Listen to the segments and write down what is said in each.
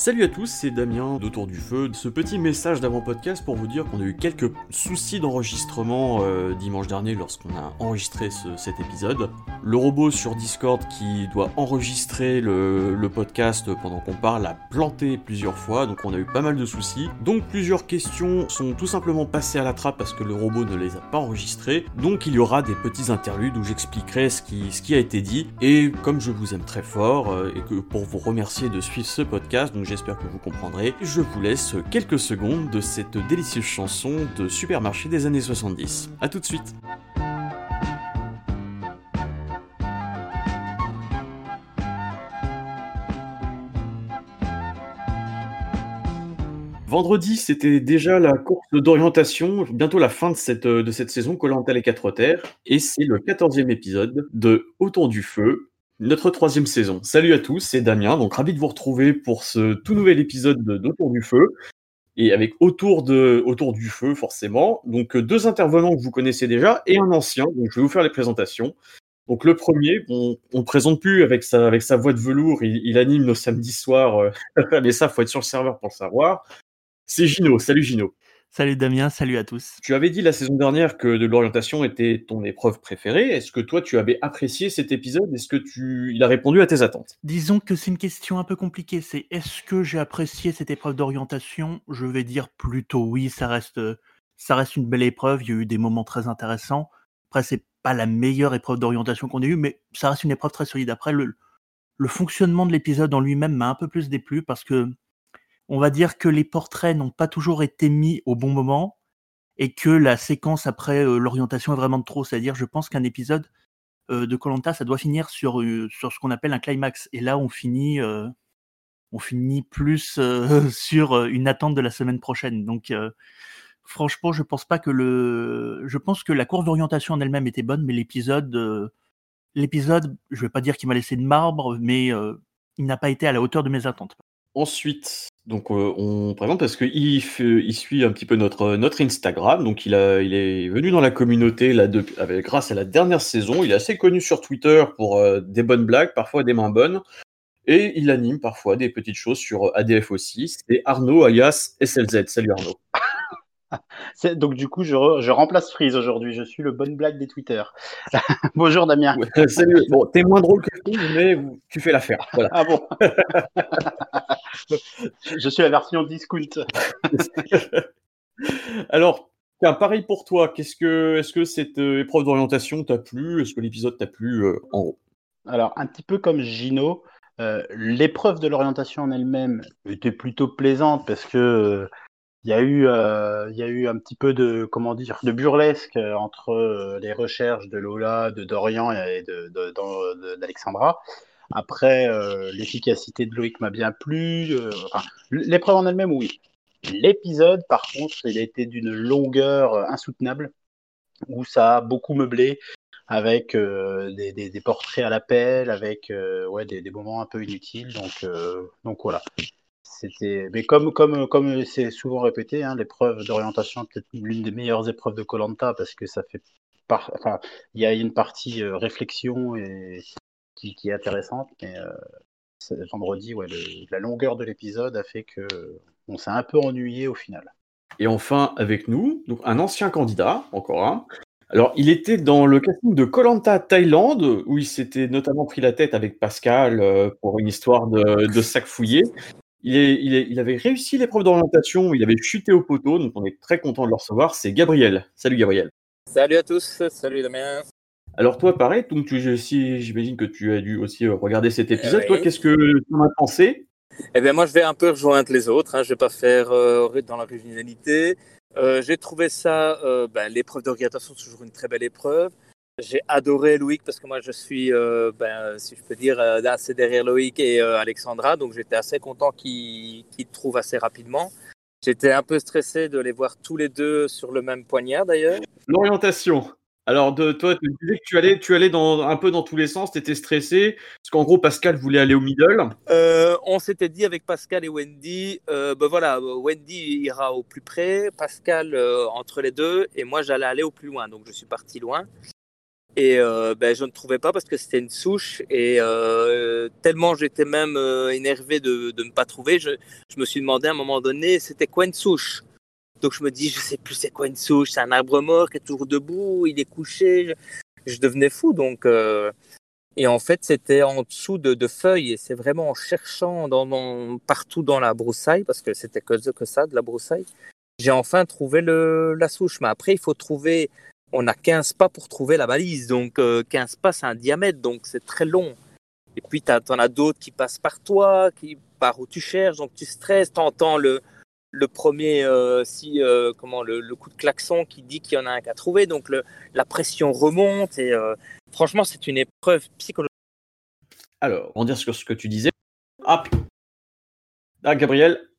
Salut à tous, c'est Damien d'Autour du Feu. Ce petit message d'avant-podcast pour vous dire qu'on a eu quelques soucis d'enregistrement euh, dimanche dernier lorsqu'on a enregistré cet épisode. Le robot sur Discord qui doit enregistrer le, podcast pendant qu'on parle a planté plusieurs fois, donc on a eu pas mal de soucis. Donc plusieurs questions sont tout simplement passées à la trappe parce que le robot ne les a pas enregistrées. Donc il y aura des petits interludes où j'expliquerai ce qui, a été dit. Et comme je vous aime très fort euh, et que pour vous remercier de suivre ce podcast, j'espère que vous comprendrez. Je vous laisse quelques secondes de cette délicieuse chanson de supermarché des années 70. A tout de suite Vendredi, c'était déjà la course d'orientation, bientôt la fin de cette, de cette saison les quatre terres, et c'est le 14e épisode de Autour du feu, notre troisième saison. Salut à tous, c'est Damien, donc ravi de vous retrouver pour ce tout nouvel épisode d'Autour du Feu. Et avec autour, du feu, forcément. Donc euh, deux intervenants que vous connaissez déjà et un ancien. Donc je vais vous faire les présentations. Donc le premier, on ne présente plus avec sa, avec sa voix de velours, il, anime nos samedis soirs, euh, mais ça, faut être sur le serveur pour le savoir. C'est Gino. Salut Gino. Salut Damien, salut à tous. Tu avais dit la saison dernière que de l'orientation était ton épreuve préférée. Est-ce que toi tu avais apprécié cet épisode? Est-ce que tu il a répondu à tes attentes? Disons que c'est une question un peu compliquée. C'est est-ce que j'ai apprécié cette épreuve d'orientation? Je vais dire plutôt oui. Ça reste ça reste une belle épreuve. Il y a eu des moments très intéressants. Après c'est pas la meilleure épreuve d'orientation qu'on ait eue, mais ça reste une épreuve très solide. Après le le fonctionnement de l'épisode en lui-même m'a un peu plus déplu parce que on va dire que les portraits n'ont pas toujours été mis au bon moment et que la séquence après euh, l'orientation est vraiment trop. C'est-à-dire, je pense qu'un épisode euh, de Colanta, ça doit finir sur, euh, sur ce qu'on appelle un climax. Et là, on finit, on finit plus sur une attente de la semaine prochaine. Donc, franchement, je pense pas que le, je pense que la course d'orientation en elle-même était bonne, mais l'épisode, l'épisode, je vais pas dire qu'il m'a laissé de marbre, mais il n'a pas été à la hauteur de mes attentes. Ensuite, donc euh, on présente parce qu'il il suit un petit peu notre, notre Instagram. Donc il, est venu dans la communauté avec, grâce à la dernière saison. Il est assez connu sur Twitter pour euh, des bonnes blagues, parfois des mains bonnes. Et il anime parfois des petites choses sur ADF aussi. C'est Arnaud alias SLZ. Salut Arnaud. Donc du coup, je, remplace Freeze aujourd'hui. Je suis le bonne blague des Twitter. Bonjour Damien. salut. Bon, t'es moins drôle que Freeze, mais tu fais l'affaire. Ah bon Je suis la version discount. Alors, pareil pour toi. Qu'est-ce que, est-ce que cette euh, épreuve d'orientation t'a plu? Est-ce que l'épisode t'a plu euh, en gros? Alors, un petit peu comme Gino, euh, l'épreuve de l'orientation en elle-même était plutôt plaisante parce que il y a eu il y a eu un petit peu de comment dire de burlesque entre les recherches de Lola, de Dorian et de, d'Alexandra. Après, euh, l'efficacité de Loïc m'a bien plu. Euh, l'épreuve en elle-même, oui. L'épisode, par contre, il a été d'une longueur euh, insoutenable, où ça a beaucoup meublé, avec des, portraits à l'appel, avec ouais, des, moments un peu inutiles. Donc, donc voilà. C'était, mais comme comme comme c'est souvent répété, hein, l'épreuve d'orientation peut-être l'une des meilleures épreuves de Colanta parce que ça fait, enfin, il y a une partie réflexion et qui, est intéressante, mais euh, vendredi, ouais, la longueur de l'épisode a fait que on s'est un peu ennuyé au final. Et enfin, avec nous, donc un ancien candidat, encore un. Alors, il était dans le casting de Colanta Thaïlande, où il s'était notamment pris la tête avec Pascal euh, pour une histoire de, sac fouillé. Il, il, avait réussi l'épreuve d'orientation, il avait chuté au poteau, donc on est très content de le recevoir. C'est Gabriel. Salut Gabriel. Salut à tous, salut Damien. Alors toi, pareil, donc tu, j'imagine que tu as dû aussi euh, regarder cet épisode. Toi, qu'est-ce que tu en as pensé? Eh bien, moi, je vais un peu rejoindre les autres. Hein. Je ne vais pas faire euh, dans l'originalité. Euh, j'ai trouvé ça, ben, l'épreuve d'orientation, c'est toujours une très belle épreuve. J'ai adoré Loïc parce que moi, je suis, ben, si je peux dire, assez derrière Loïc et Alexandra. Donc, j'étais assez content qu'ils trouvent assez rapidement. J'étais un peu stressé de les voir tous les deux sur le même poignard, d'ailleurs. L'orientation. Alors, de, toi, tu disais que tu allais, tu allais dans, un peu dans tous les sens, tu étais stressé, parce qu'en gros, Pascal voulait aller au middle. Euh, on s'était dit avec Pascal et Wendy, euh, ben voilà, Wendy ira au plus près, Pascal euh, entre les deux, et moi j'allais aller au plus loin, donc je suis parti loin. Et euh, ben, je ne trouvais pas parce que c'était une souche. Et euh, tellement j'étais même euh, énervé de, de ne pas trouver, je, je, me suis demandé à un moment donné, c'était quoi une souche? Donc je me dis, je sais plus c'est quoi une souche. C'est un arbre mort qui est toujours debout, il est couché. Je, devenais fou. Donc, et en fait, c'était en dessous de, de, feuilles. Et c'est vraiment en cherchant dans, partout dans la broussaille, parce que c'était que, que ça, de la broussaille, j'ai enfin trouvé le, la souche. Mais après, il faut trouver on a 15 pas pour trouver la balise. Donc 15 euh, pas, c'est un diamètre, donc c'est très long. Et puis, tu en as d'autres qui passent par toi, qui par où tu cherches, donc tu stresses, tu entends le, le premier euh, si, euh, comment, le, le, coup de klaxon qui dit qu'il y en a un qu'à trouver. Donc le, la pression remonte et franchement, c'est une épreuve psychologique. Alors, on dire sur ce que tu disais. Hop Ah, Gabriel,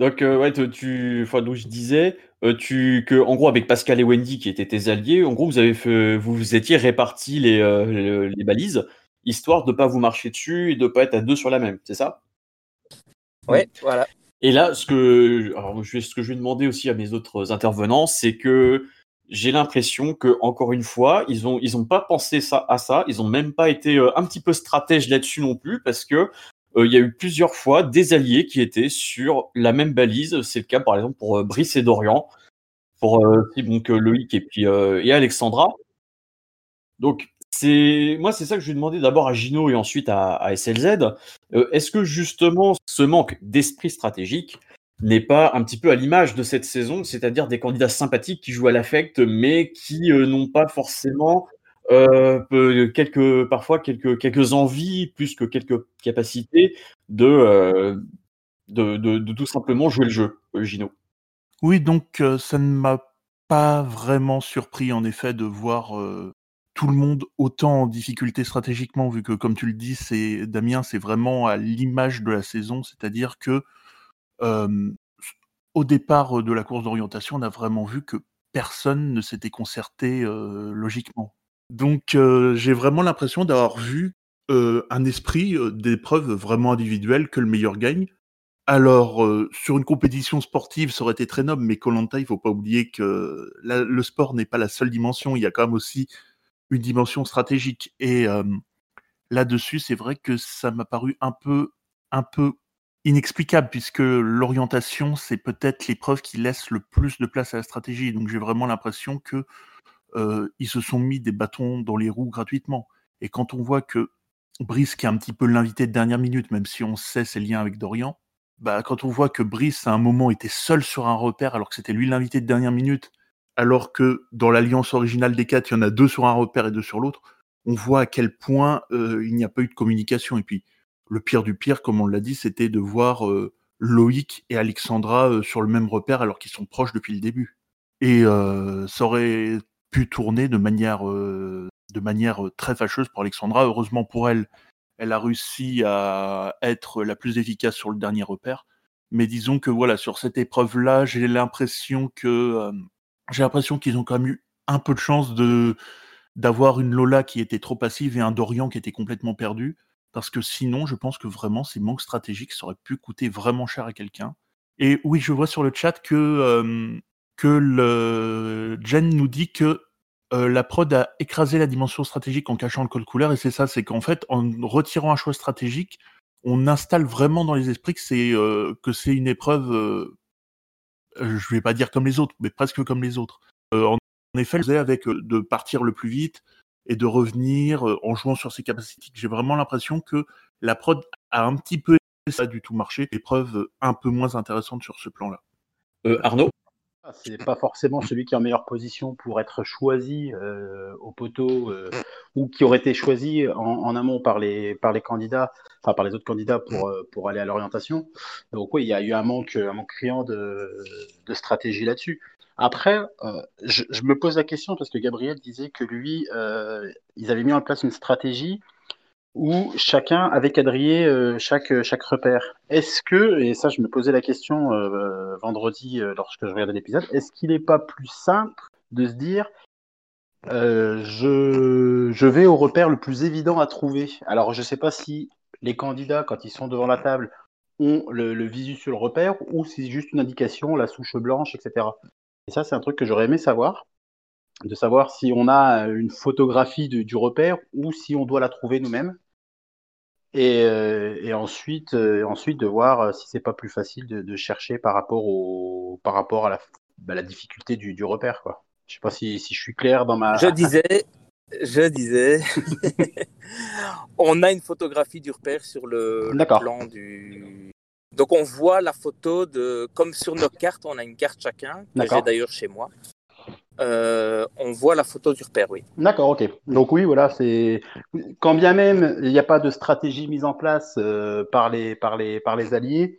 donc, euh, ouais, tu, enfin, d'où je disais, euh, tu, que, en gros, avec Pascal et Wendy, qui étaient tes alliés, en gros, vous avez fait, vous vous étiez répartis les, euh, les balises, histoire de pas vous marcher dessus et de pas être à deux sur la même, c'est ça? Ouais, voilà. Et là, ce que, alors, je vais, ce que je vais demander aussi à mes autres intervenants, c'est que j'ai l'impression que, encore une fois, ils ont, ils ont pas pensé ça à ça, ils ont même pas été un petit peu stratèges là-dessus non plus, parce que euh, il y a eu plusieurs fois des alliés qui étaient sur la même balise. C'est le cas par exemple pour euh, Brice et Dorian, pour euh, donc Loïc et puis et Alexandra. Donc c'est moi c'est ça que je vais demander d'abord à Gino et ensuite à, à SLZ. Est-ce que justement ce manque d'esprit stratégique n'est pas un petit peu à l'image de cette saison, c'est-à-dire des candidats sympathiques qui jouent à l'affect, mais qui n'ont pas forcément euh, quelques, parfois quelques, quelques envies plus que quelques capacités de, euh, de, de, de, tout simplement jouer le jeu, Gino. Oui, donc euh, ça ne m'a pas vraiment surpris en effet de voir tout le monde autant en difficulté stratégiquement, vu que comme tu le dis, c'est Damien, c'est vraiment à l'image de la saison, c'est-à-dire que au départ de la course d'orientation, on a vraiment vu que personne ne s'était concerté logiquement. Donc, j'ai vraiment l'impression d'avoir vu, un esprit, d'épreuve vraiment individuelle, que le meilleur gagne. Alors, sur une compétition sportive, ça aurait été très noble, mais Koh-Lanta, il faut pas oublier que le sport n'est pas la seule dimension, il y a quand même aussi une dimension stratégique et là-dessus, c'est vrai que ça m'a paru un peu un peu inexplicable puisque l'orientation, c'est peut-être l'épreuve qui laisse le plus de place à la stratégie. Donc j'ai vraiment l'impression que ils se sont mis des bâtons dans les roues gratuitement. Et quand on voit que Brice, qui est un petit peu l'invité de dernière minute, même si on sait ses liens avec Dorian, bah, quand on voit que Brice, à un moment, était seul sur un repère, alors que c'était lui l'invité de dernière minute, alors que dans l'alliance originale des quatre, il y en a deux sur un repère et deux sur l'autre, on voit à quel point euh, il n'y a pas eu de communication. Et puis, le pire du pire, comme on l'a dit, c'était de voir euh, Loïc et Alexandra euh, sur le même repère alors qu'ils sont proches depuis le début. Et euh, ça aurait pu tourner de manière, euh, de manière euh, très fâcheuse pour Alexandra. Heureusement pour elle, elle a réussi à être la plus efficace sur le dernier repère. Mais disons que voilà, sur cette épreuve-là, j'ai l'impression que euh, j'ai l'impression qu'ils ont quand même eu un peu de chance de d'avoir une Lola qui était trop passive et un Dorian qui était complètement perdu. Parce que sinon, je pense que vraiment, ces manques stratégiques, ça aurait pu coûter vraiment cher à quelqu'un. Et oui, je vois sur le chat que que Jen nous dit que euh, la prod a écrasé la dimension stratégique en cachant le code couleur, et c'est ça, c'est qu'en fait, en retirant un choix stratégique, on installe vraiment dans les esprits que c'est euh, que c'est une épreuve, euh, je vais pas dire comme les autres, mais presque comme les autres. Euh, en, effet, avec euh, de partir le plus vite et de revenir euh, en jouant sur ses capacités. J'ai vraiment l'impression que la prod a un petit peu ça du tout marché, épreuve un peu moins intéressante sur ce plan-là. Arnaud? C'est pas forcément celui qui est en meilleure position pour être choisi euh, au poteau euh, ou qui aurait été choisi en, en, amont par les, par les candidats, enfin par les autres candidats pour, euh, pour aller à l'orientation. Donc oui, il y a eu un manque, un manque criant de, de stratégie là-dessus. Après, euh, je, je, me pose la question parce que Gabriel disait que lui, euh, ils avaient mis en place une stratégie où chacun avait quadrillé euh, chaque, chaque repère. Est-ce que, et ça je me posais la question euh, vendredi euh, lorsque je regardais l'épisode, est-ce qu'il n'est pas plus simple de se dire euh, je, je vais au repère le plus évident à trouver? Alors je ne sais pas si les candidats, quand ils sont devant la table, ont le, le visu sur le repère ou si c'est juste une indication, la souche blanche, etc. Et ça c'est un truc que j'aurais aimé savoir. De savoir si on a une photographie du repère ou si on doit la trouver nous-mêmes. Et, et, ensuite, ensuite de voir si c'est pas plus facile de, chercher par rapport, au, par rapport à la, bah, la difficulté du, du, repère. Quoi. Je sais pas si, si je suis clair dans ma. Je disais, je disais, on a une photographie du repère sur le, plan du. Donc on voit la photo de, comme sur nos cartes, on a une carte chacun, que j'ai d'ailleurs chez moi. Euh, on voit la photo du repère, oui. D'accord, ok. Donc oui, voilà, c'est quand bien même il n'y a pas de stratégie mise en place euh, par, les, par, les, par les alliés,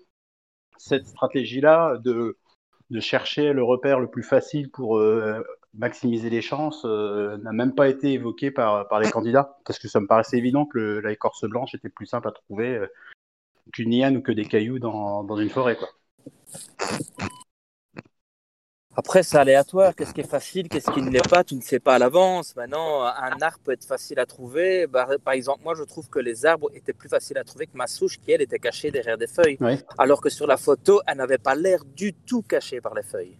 cette stratégie-là de, de chercher le repère le plus facile pour euh, maximiser les chances n'a même pas été évoquée par, par les candidats, parce que ça me paraissait évident que la écorce blanche était plus simple à trouver qu'une liane ou que des cailloux dans, dans une forêt. Quoi. Après, c'est aléatoire. Qu'est-ce qui est facile, qu'est-ce qui ne l'est pas, tu ne sais pas à l'avance. Maintenant, un arbre peut être facile à trouver. Bah, par exemple, moi, je trouve que les arbres étaient plus faciles à trouver que ma souche, qui, elle, était cachée derrière des feuilles. Alors que sur la photo, elle n'avait pas l'air du tout cachée par les feuilles.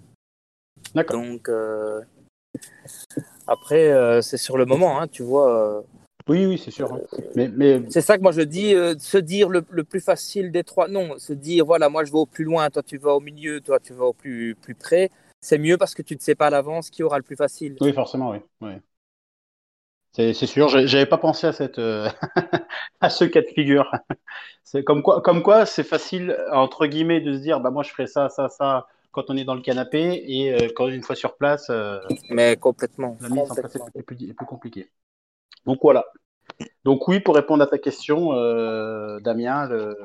D'accord. Donc, euh, après, euh, c'est sur le moment, hein, tu vois. Euh, oui, oui, c'est sûr. Hein. Mais, mais... C'est ça que moi je dis, se dire le, plus facile des trois. Non, se dire, voilà, moi je vais au plus loin, toi tu vas au milieu, toi tu vas au plus, plus près c'est mieux parce que tu ne sais pas à l'avance qui aura le plus facile. Oui, forcément, oui. C'est, sûr, j'avais pas pensé à cette euh, à ce cas de figure. C'est comme quoi, comme quoi, c'est facile entre guillemets de se dire, bah moi je ferai ça, ça, ça quand on est dans le canapé et euh, quand une fois sur place. Euh, Mais complètement. La mise en place est plus, est plus compliquée. Donc voilà. Donc oui, pour répondre à ta question, Damien, le,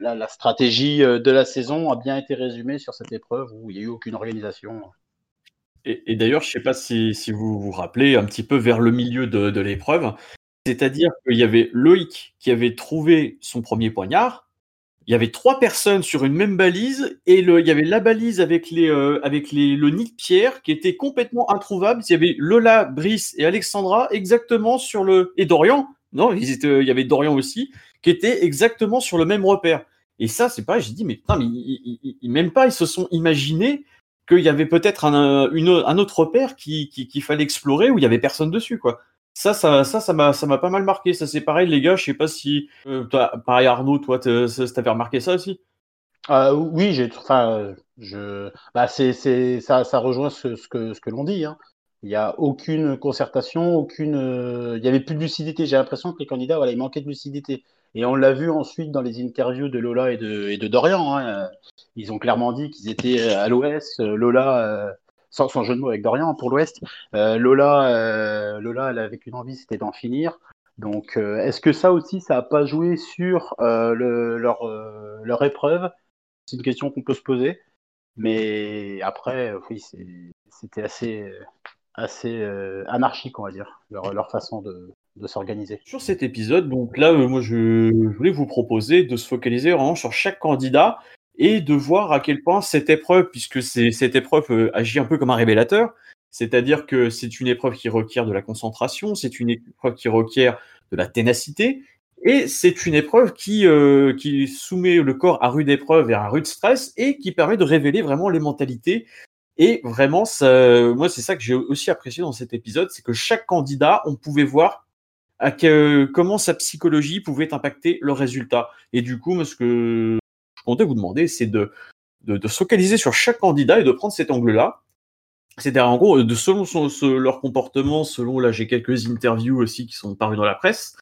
la, stratégie euh, de la saison a bien été résumée sur cette épreuve où il n'y a eu aucune organisation. Et, d'ailleurs, je ne sais pas si, vous vous rappelez un petit peu vers le milieu de, l'épreuve, c'est-à-dire qu'il y avait Loïc qui avait trouvé son premier poignard, il y avait trois personnes sur une même balise et il y avait la balise avec, les, euh, avec les, le nid de pierre qui était complètement introuvable. Il y avait Lola, Brice et Alexandra exactement sur le. et Dorian, non, il y avait Dorian aussi, qui était exactement sur le même repère. Et ça, c'est pas, j'ai dit, mais putain, mais ils, même pas, ils se sont imaginés qu'il y avait peut-être un, un, autre repère qu'il qui, fallait explorer où il y avait personne dessus, quoi. Ça, ça, ça, ça m'a, ça m'a pas mal marqué. Ça, c'est pareil, les gars. Je sais pas si, euh, pareil Arnaud, toi, t'avais remarqué ça aussi? Euh, oui, j'ai, enfin, je, bah, c'est, c'est, ça, ça rejoint ce, que, ce que l'on dit. Hein. Il n'y a aucune concertation, aucune. Euh, il n'y avait plus de lucidité. J'ai l'impression que les candidats, voilà, il manquait de lucidité. Et on l'a vu ensuite dans les interviews de Lola et de, Dorian. Hein. Ils ont clairement dit qu'ils étaient à l'ouest. Lola, euh, sans, sans, jeu de mots avec Dorian pour l'ouest. Euh, Lola, Lola, elle avait qu'une envie, c'était d'en finir. Donc, est-ce que ça aussi, ça n'a pas joué sur le, leur, leur épreuve? C'est une question qu'on peut se poser. Mais après, oui, c'était assez assez euh, anarchique, on va dire, leur, façon de, s'organiser. Sur cet épisode, donc là, euh, moi, je, voulais vous proposer de se focaliser vraiment sur chaque candidat et de voir à quel point cette épreuve, puisque cette épreuve euh, agit un peu comme un révélateur, c'est-à-dire que c'est une épreuve qui requiert de la concentration, c'est une épreuve qui requiert de la ténacité, et c'est une épreuve qui, qui soumet le corps à rude épreuve et à rude stress et qui permet de révéler vraiment les mentalités et vraiment, moi, c'est ça que j'ai aussi apprécié dans cet épisode, c'est que chaque candidat, on pouvait voir à que, comment sa psychologie pouvait impacter le résultat. Et du coup, ce que je comptais vous demander, c'est de, de, se focaliser sur chaque candidat et de prendre cet angle-là. C'est-à-dire, en gros, de selon son, leur comportement, selon, là, j'ai quelques interviews aussi qui sont parues dans la presse,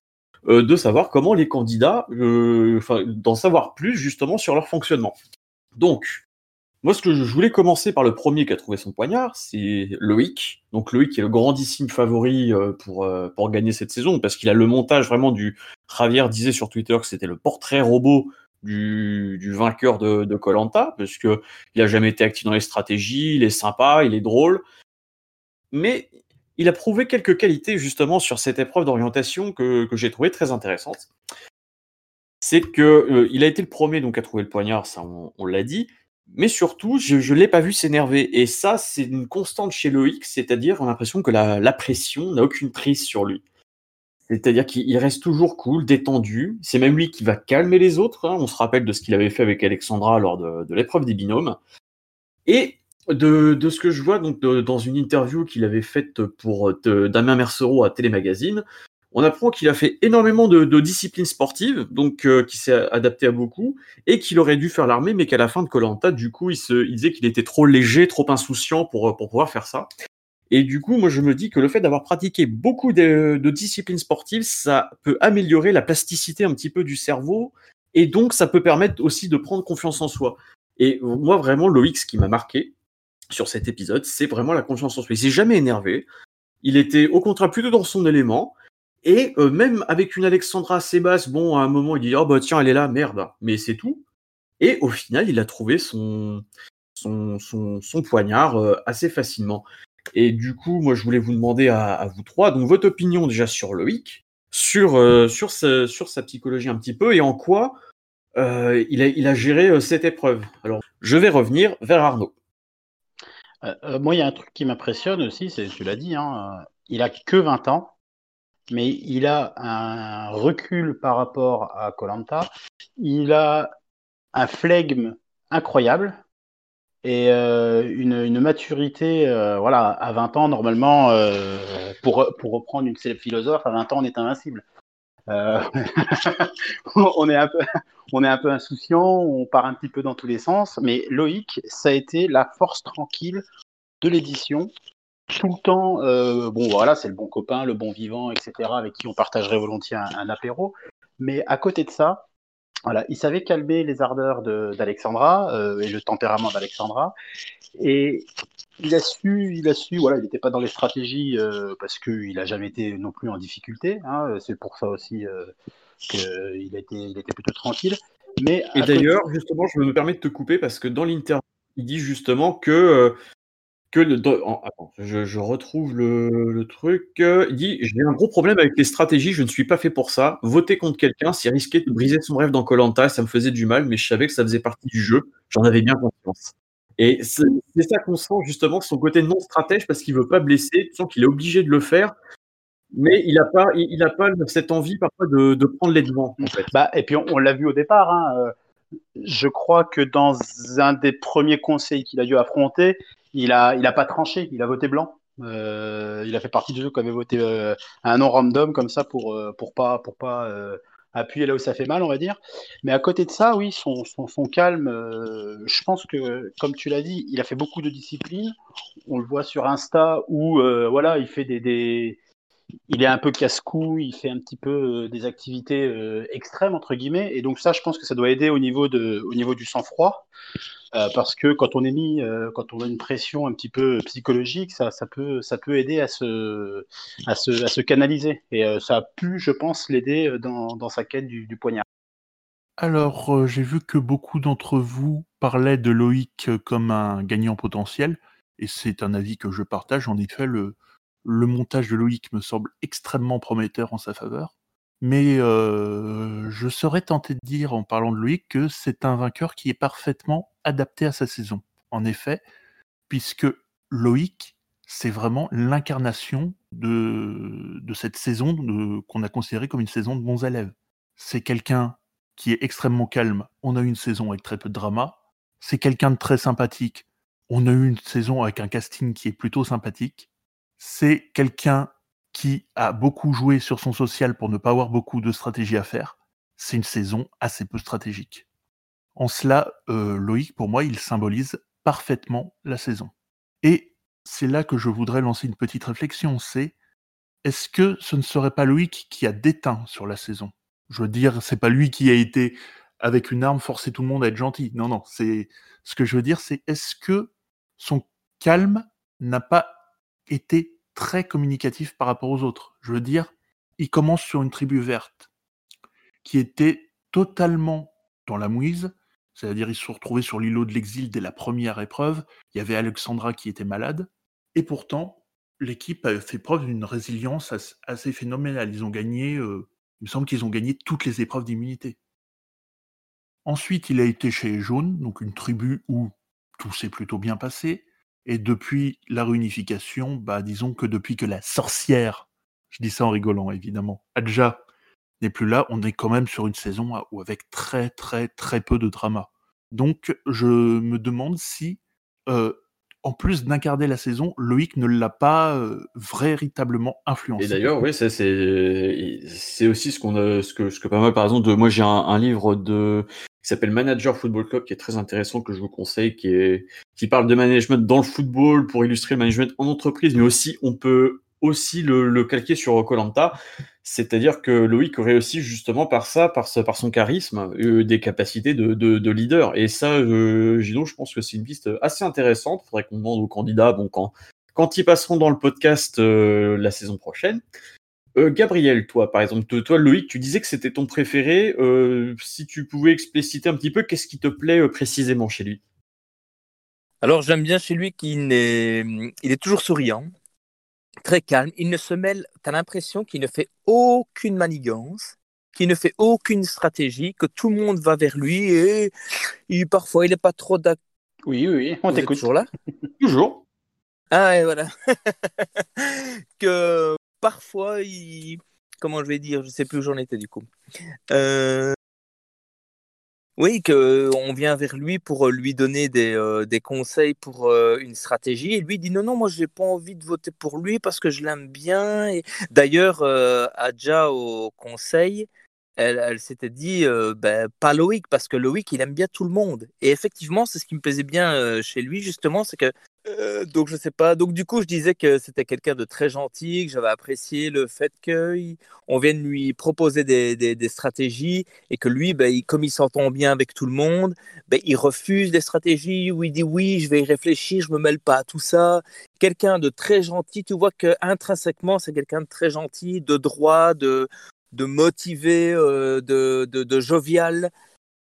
euh, de savoir comment les candidats, euh, d'en savoir plus justement sur leur fonctionnement. Donc, moi, ce que je voulais commencer par le premier qui a trouvé son poignard, c'est Loïc. Donc Loïc est le grandissime favori euh, pour, euh, pour gagner cette saison, parce qu'il a le montage vraiment du... Javier disait sur Twitter que c'était le portrait robot du, vainqueur de Colanta, parce que il a jamais été actif dans les stratégies, il est sympa, il est drôle. Mais il a prouvé quelques qualités justement sur cette épreuve d'orientation que, que j'ai trouvé très intéressante. C'est que euh, il a été le premier donc à trouver le poignard, ça on l'a dit, mais surtout, je ne l'ai pas vu s'énerver. Et ça, c'est une constante chez Loïc, c'est-à-dire on a l'impression que la, pression n'a aucune prise sur lui. C'est-à-dire qu'il reste toujours cool, détendu. C'est même lui qui va calmer les autres. Hein. On se rappelle de ce qu'il avait fait avec Alexandra lors de, l'épreuve des binômes. Et de, ce que je vois donc dans une interview qu'il avait faite pour Damien Mercereau à Télémagazine, on apprend qu'il a fait énormément de, de disciplines sportives, donc euh, qui s'est adapté à beaucoup, et qu'il aurait dû faire l'armée, mais qu'à la fin de Colanta, du coup, il, se, il disait qu'il était trop léger, trop insouciant pour, pour pouvoir faire ça. Et du coup, moi, je me dis que le fait d'avoir pratiqué beaucoup de, de, disciplines sportives, ça peut améliorer la plasticité un petit peu du cerveau, et donc ça peut permettre aussi de prendre confiance en soi. Et moi, vraiment, Loïc, ce qui m'a marqué sur cet épisode, c'est vraiment la confiance en soi. Il s'est jamais énervé. Il était au contraire plutôt dans son élément. Et euh, même avec une Alexandra assez basse, bon, à un moment, il dit Oh bah tiens, elle est là, merde, mais c'est tout. Et au final, il a trouvé son, son, son, son poignard euh, assez facilement. Et du coup, moi, je voulais vous demander à, à vous trois, donc votre opinion déjà sur Loïc, sur, euh, sur, sa, sur sa psychologie un petit peu, et en quoi euh, il, a, il a géré cette épreuve. Alors, je vais revenir vers Arnaud. moi, il y a un truc qui m'impressionne aussi, c'est, tu l'as dit, hein, il a que 20 ans mais il a un recul par rapport à Colanta. Il a un flegme incroyable et euh, une, maturité. Euh, voilà, à 20 ans, normalement, euh, pour, pour reprendre une célèbre philosophe, à 20 ans, on est invincible. on, est un peu, on est un peu insouciant, on part un petit peu dans tous les sens, mais Loïc, ça a été la force tranquille de l'édition tout le temps, euh, bon voilà, c'est le bon copain, le bon vivant, etc., avec qui on partagerait volontiers un, apéro. Mais à côté de ça, voilà, il savait calmer les ardeurs d'Alexandra euh, et le tempérament d'Alexandra. Et il a su, il a su, voilà, il n'était pas dans les stratégies euh, parce qu'il n'a jamais été non plus en difficulté. Hein, c'est pour ça aussi qu'il était, il était plutôt tranquille. Mais et d'ailleurs, justement, je me permets de te couper parce que dans l'interview, il dit justement que que le, je, retrouve le, truc. il dit J'ai un gros problème avec les stratégies, je ne suis pas fait pour ça. Voter contre quelqu'un, c'est risquer de briser son rêve dans Colanta, ça me faisait du mal, mais je savais que ça faisait partie du jeu. J'en avais bien confiance. Et c'est ça qu'on sent justement, son côté non stratège, parce qu'il veut pas blesser, tu sens qu'il est obligé de le faire, mais il n'a pas, il, a pas cette envie parfois de, prendre les devants. En fait. bah, et puis on, l'a vu au départ. Hein, euh, je crois que dans un des premiers conseils qu'il a dû affronter, il a, il a pas tranché, il a voté blanc. Euh, il a fait partie de ceux qui avaient voté euh, un nom random comme ça pour, euh, pour pas, pour pas appuyer là où ça fait mal, on va dire. Mais à côté de ça, oui, son, son, son calme, je pense que, comme tu l'as dit, il a fait beaucoup de disciplines. On le voit sur Insta où, voilà, il fait des, des il est un peu casse-cou, il fait un petit peu des activités extrêmes entre guillemets, et donc ça, je pense que ça doit aider au niveau de, au niveau du sang-froid. Euh, parce que quand on est mis, euh, quand on a une pression un petit peu psychologique, ça, ça, peut, ça peut aider à se, à se, à se canaliser. Et euh, ça a pu, je pense, l'aider dans, dans, sa quête du, du poignard. Alors, j'ai vu que beaucoup d'entre vous parlaient de Loïc comme un gagnant potentiel, et c'est un avis que je partage. En effet, le, le montage de Loïc me semble extrêmement prometteur en sa faveur. Mais je serais tenté de dire, en parlant de Loïc, que c'est un vainqueur qui est parfaitement adapté à sa saison. En effet, puisque Loïc, c'est vraiment l'incarnation de, de cette saison qu'on a considérée comme une saison de bons élèves. C'est quelqu'un qui est extrêmement calme. On a eu une saison avec très peu de drama. C'est quelqu'un de très sympathique. On a eu une saison avec un casting qui est plutôt sympathique. C'est quelqu'un qui a beaucoup joué sur son social pour ne pas avoir beaucoup de stratégie à faire, c'est une saison assez peu stratégique. En cela, euh, Loïc, pour moi, il symbolise parfaitement la saison. Et c'est là que je voudrais lancer une petite réflexion, c'est est-ce que ce ne serait pas Loïc qui a déteint sur la saison? Je veux dire, c'est pas lui qui a été avec une arme forcer tout le monde à être gentil. Non, non, c'est ce que je veux dire, c'est est-ce que son calme n'a pas été très communicatif par rapport aux autres. Je veux dire, il commence sur une tribu verte qui était totalement dans la mouise, c'est-à-dire ils se sont sur l'îlot de l'exil dès la première épreuve, il y avait Alexandra qui était malade, et pourtant l'équipe a fait preuve d'une résilience assez phénoménale. Ils ont gagné, euh, il me semble qu'ils ont gagné toutes les épreuves d'immunité. Ensuite, il a été chez Jaune, donc une tribu où tout s'est plutôt bien passé. Et depuis la réunification, bah, disons que depuis que la sorcière, je dis ça en rigolant évidemment, Adja n'est plus là, on est quand même sur une saison où avec très très très peu de drama. Donc je me demande si euh, en plus d'incarner la saison, Loïc ne l'a pas euh, véritablement influencé. Et d'ailleurs, oui, c'est c'est aussi ce qu'on a, ce que ce que pas mal par exemple de moi j'ai un, un, livre de qui s'appelle Manager Football Club qui est très intéressant que je vous conseille qui est qui parle de management dans le football pour illustrer le management en entreprise, mais aussi on peut aussi le, le calquer sur Colanta. C'est-à-dire que Loïc aurait aussi justement par ça, par, par son charisme, euh, des capacités de, de, de, leader. Et ça, euh, Gino, je pense que c'est une piste assez intéressante. Il faudrait qu'on demande aux candidats, bon, quand, quand ils passeront dans le podcast euh, la saison prochaine. Euh, Gabriel, toi, par exemple, toi, Loïc, tu disais que c'était ton préféré. Euh, si tu pouvais expliciter un petit peu, qu'est-ce qui te plaît euh, précisément chez lui? Alors, j'aime bien chez lui qu'il est, il est toujours souriant très calme. Il ne se mêle, tu as l'impression qu'il ne fait aucune manigance, qu'il ne fait aucune stratégie, que tout le monde va vers lui et, parfois il n'est pas trop d'accord. Oui, oui, on t'écoute. toujours là? Toujours. Ah, et voilà. que parfois. Comment je vais dire Je sais plus où j'en étais du coup. Euh, oui, qu'on vient vers lui pour euh, lui donner des, euh, conseils pour euh, une stratégie. Et lui dit non, non, moi, j'ai pas envie de voter pour lui parce que je l'aime bien. Et... D'ailleurs, Adja au conseil, elle, elle s'était dit ben, pas Loïc parce que Loïc, il aime bien tout le monde. Et effectivement, c'est ce qui me plaisait bien chez lui, justement, c'est que euh, donc je sais pas. Donc du coup, je disais que c'était quelqu'un de très gentil, que j'avais apprécié le fait qu'on vienne lui proposer des, des, stratégies et que lui, ben, comme il s'entend bien avec tout le monde, ben, il refuse des stratégies ou il dit oui, je vais y réfléchir, je me mêle pas à tout ça. Quelqu'un de très gentil. Tu vois que intrinsèquement, c'est quelqu'un de très gentil, de droit, de de motivé, euh, de, de jovial.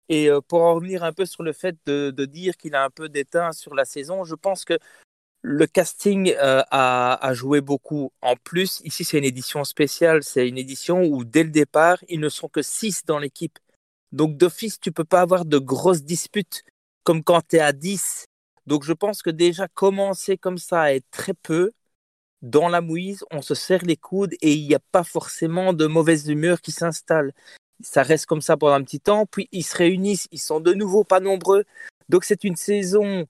Et euh, pour en revenir un peu sur le fait de, dire qu'il a un peu d'éteint sur la saison, je pense que le casting euh, a, joué beaucoup. En plus, ici, c'est une édition spéciale. C'est une édition où, dès le départ, ils ne sont que 6 dans l'équipe. Donc, d'office, tu peux pas avoir de grosses disputes comme quand tu es à 10. Donc, je pense que déjà, commencer comme ça à être très peu, dans la mouise, on se serre les coudes et il n'y a pas forcément de mauvaise humeur qui s'installe ça reste comme ça pendant un petit temps, puis ils se réunissent, ils sont de nouveau pas nombreux. Donc c'est une saison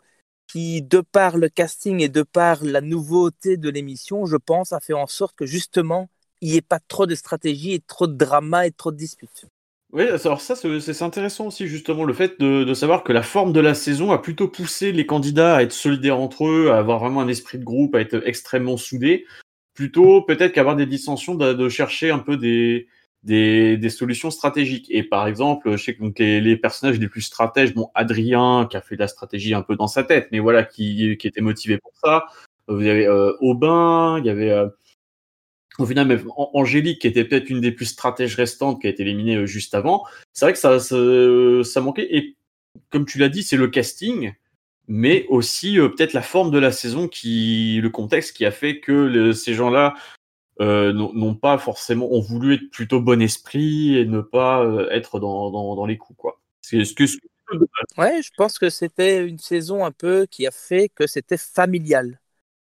qui, de par le casting et de par la nouveauté de l'émission, je pense, a fait en sorte que justement, il n'y ait pas trop de stratégie et trop de drama et trop de disputes. Oui, alors ça, c'est intéressant aussi, justement, le fait de, savoir que la forme de la saison a plutôt poussé les candidats à être solidaires entre eux, à avoir vraiment un esprit de groupe, à être extrêmement soudés, plutôt peut-être qu'avoir des dissensions, de, chercher un peu des, des, des, solutions stratégiques. Et par exemple, je sais que donc, les, les, personnages les plus stratèges, bon, Adrien, qui a fait de la stratégie un peu dans sa tête, mais voilà, qui, qui était motivé pour ça. Vous avez euh, Aubin, il y avait euh, au final même Angélique, qui était peut-être une des plus stratèges restantes, qui a été éliminée euh, juste avant. C'est vrai que ça, ça, ça, manquait. Et comme tu l'as dit, c'est le casting, mais aussi euh, peut-être la forme de la saison, qui, le contexte qui a fait que ces gens-là euh, n'ont pas forcément ont voulu être plutôt bon esprit et ne pas euh, être dans, dans, dans, les coups quoi. C'est ce que Ouais, je pense que c'était une saison un peu qui a fait que c'était familial,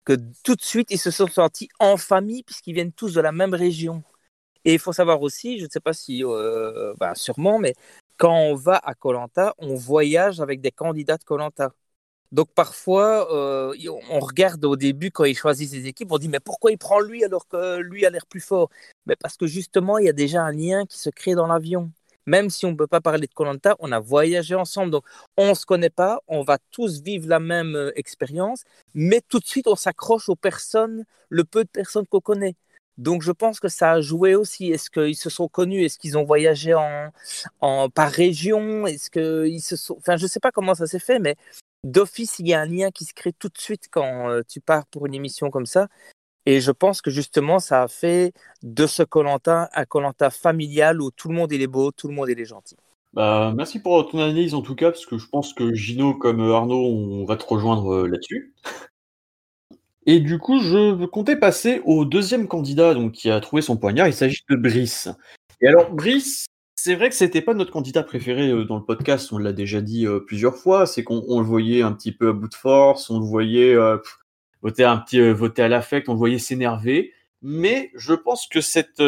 que tout de suite ils se sont sentis en famille puisqu'ils viennent tous de la même région. Et il faut savoir aussi, je ne sais pas si, euh, bah sûrement, mais quand on va à Colanta, on voyage avec des candidats de Colanta. Donc parfois, euh, on regarde au début quand il choisit ses équipes, on dit mais pourquoi il prend lui alors que lui a l'air plus fort? Mais parce que justement, il y a déjà un lien qui se crée dans l'avion. Même si on ne peut pas parler de Colanta, on a voyagé ensemble, donc on ne se connaît pas, on va tous vivre la même euh, expérience, mais tout de suite on s'accroche aux personnes, le peu de personnes qu'on connaît. Donc je pense que ça a joué aussi. Est-ce qu'ils se sont connus? Est-ce qu'ils ont voyagé en, par région? Est-ce qu'ils se sont Enfin, je sais pas comment ça s'est fait, mais d'office, il y a un lien qui se crée tout de suite quand euh, tu pars pour une émission comme ça. Et je pense que justement, ça a fait de ce Colanta un Colanta familial où tout le monde est beau, tout le monde est gentil. Bah, merci pour ton analyse en tout cas, parce que je pense que Gino comme Arnaud, on va te rejoindre euh, là-dessus. Et du coup, je comptais passer au deuxième candidat donc, qui a trouvé son poignard. Il s'agit de Brice. Et alors, Brice, c'est vrai que c'était pas notre candidat préféré euh, dans le podcast, on l'a déjà dit euh, plusieurs fois, c'est qu'on le voyait un petit peu à bout de force, on le voyait euh, voter un petit voter à l'affect, on le voyait s'énerver, mais je pense que cette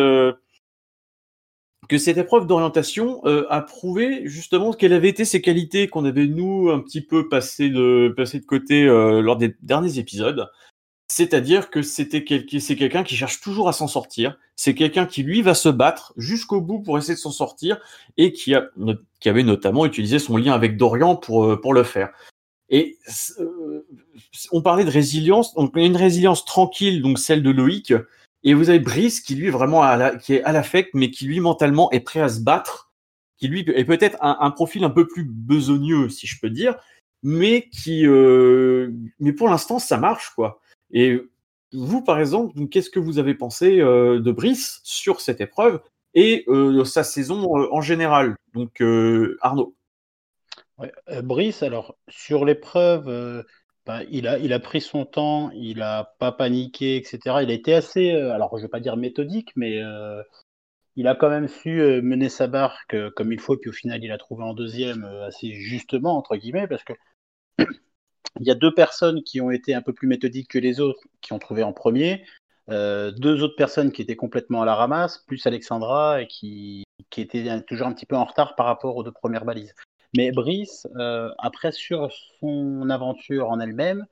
que cette épreuve d'orientation a prouvé justement quelles avaient été ses qualités qu'on avait nous un petit peu passé de, passé de côté lors des derniers épisodes. C'est-à-dire que c'était c'est quelqu'un qui cherche toujours à s'en sortir. C'est quelqu'un qui lui va se battre jusqu'au bout pour essayer de s'en sortir et qui, a, qui avait notamment utilisé son lien avec Dorian pour, euh, pour le faire. Et euh, on parlait de résilience, donc une résilience tranquille, donc celle de Loïc, et vous avez Brice qui lui vraiment qui est à l'affect, mais qui lui mentalement est prêt à se battre, qui lui est peut-être un, un, profil un peu plus besogneux, si je peux dire, mais qui, euh, mais pour l'instant ça marche quoi. Et vous, par exemple, qu'est-ce que vous avez pensé euh, de Brice sur cette épreuve et euh, sa saison euh, en général? Donc, euh, Arnaud. Ouais, Brice, alors, sur l'épreuve, bah, il, a, pris son temps, il n'a pas paniqué, etc. Il a été assez, alors je ne vais pas dire méthodique, mais il a quand même su mener sa barque comme il faut, puis au final, il a trouvé en deuxième assez justement, entre guillemets, parce que il y a deux personnes qui ont été un peu plus méthodiques que les autres, qui ont trouvé en premier. Euh, deux autres personnes qui étaient complètement à la ramasse, plus Alexandra, et qui, qui étaient toujours un petit peu en retard par rapport aux deux premières balises. Mais Brice, euh, après, sur son aventure en elle-même,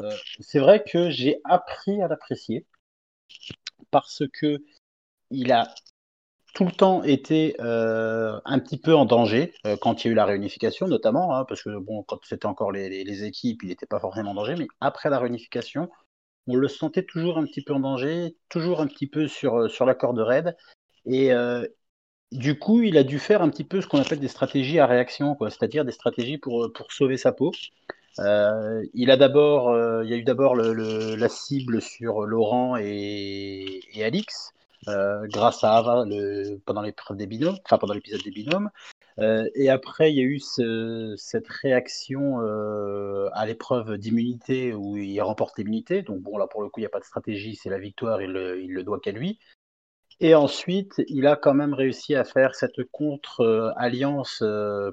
euh, c'est vrai que j'ai appris à l'apprécier parce que il a tout le temps été euh, un petit peu en danger euh, quand il y a eu la réunification, notamment, hein, parce que bon, quand c'était encore les, équipes, il n'était pas forcément en danger, mais après la réunification, on le sentait toujours un petit peu en danger, toujours un petit peu sur, euh, sur la corde raide, et euh, du coup, il a dû faire un petit peu ce qu'on appelle des stratégies à réaction, c'est-à-dire des stratégies pour, pour sauver sa peau. Il a d'abord, il y a eu d'abord la cible sur Laurent et, et Alix, euh, grâce à Ava pendant l'épreuve des binômes, enfin pendant l'épisode des binômes. Euh, et après, il y a eu ce, cette réaction euh, à l'épreuve d'immunité où il remporte l'immunité. Donc bon, là pour le coup, il n'y a pas de stratégie, c'est la victoire, il le, il le doit qu'à lui. Et ensuite, il a quand même réussi à faire cette contre-alliance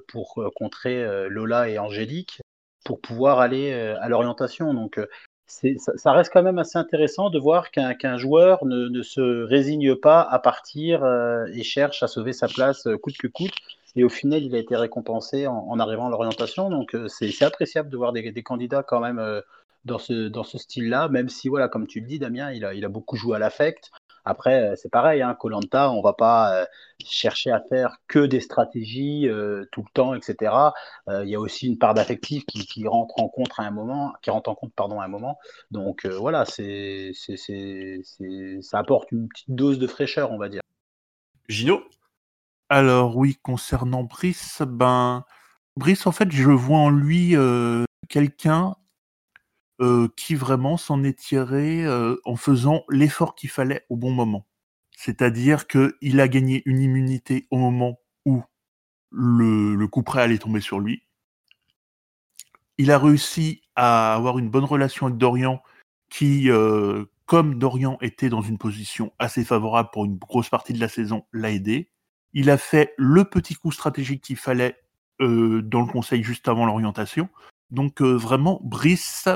pour contrer Lola et Angélique pour pouvoir aller à l'orientation. Donc ça, reste quand même assez intéressant de voir qu'un qu joueur ne, se résigne pas à partir euh, et cherche à sauver sa place euh, coûte que coûte. Et au final, il a été récompensé en, arrivant à l'orientation. Donc, euh, c'est appréciable de voir des, candidats quand même dans ce, dans ce style-là, même si, voilà, comme tu le dis, Damien, il a, il a beaucoup joué à l'affect. Après, euh, c'est pareil, hein, Colanta, on va pas euh, chercher à faire que des stratégies euh, tout le temps, etc. Il y a aussi une part d'affectif qui, qui, rentre en compte à un moment, qui rentre en compte, pardon, à un moment. Donc voilà, c'est, c'est, c'est, ça apporte une petite dose de fraîcheur, on va dire. Gino? Alors oui, concernant Brice, ben Brice, en fait, je vois en lui euh, quelqu'un euh, qui vraiment s'en est tiré euh, en faisant l'effort qu'il fallait au bon moment. C'est-à-dire qu'il a gagné une immunité au moment où le, coup près allait tomber sur lui. Il a réussi à avoir une bonne relation avec Dorian, qui, euh, comme Dorian était dans une position assez favorable pour une grosse partie de la saison, l'a aidé. Il a fait le petit coup stratégique qu'il fallait dans le conseil juste avant l'orientation. Donc vraiment, Brice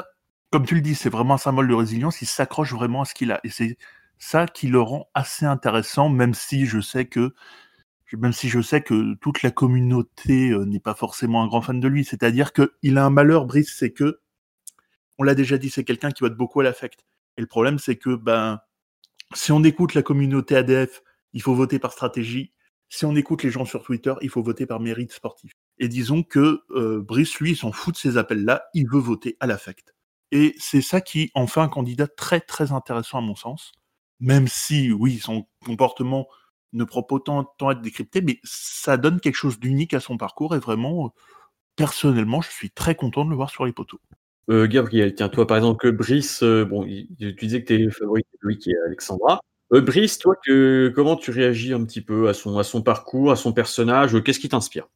comme tu le dis, c'est vraiment un symbole de résilience. Il s'accroche vraiment à ce qu'il a. Et c'est ça qui le rend assez intéressant, même si je sais que, même si je sais que toute la communauté euh, n'est pas forcément un grand fan de lui. C'est-à-dire qu'il a un malheur, Brice, c'est que, on l'a déjà dit, c'est quelqu'un qui vote beaucoup à l'affect. Et le problème, c'est que, ben, si on écoute la communauté ADF, il faut voter par stratégie. Si on écoute les gens sur Twitter, il faut voter par mérite sportif. Et disons que euh, Brice, lui, s'en fout de ces appels-là, il veut voter à l'affect. Et c'est ça qui en fait un candidat très très intéressant à mon sens. Même si, oui, son comportement ne prend pas autant de à être décrypté, mais ça donne quelque chose d'unique à son parcours et vraiment, personnellement, je suis très content de le voir sur les poteaux. Euh, Gabriel, tiens, toi par exemple, que Brice, euh, bon, tu disais que tes favoris, lui qui est Alexandra. Euh, Brice, toi, que, comment tu réagis un petit peu à son, à son parcours, à son personnage Qu'est-ce qui t'inspire?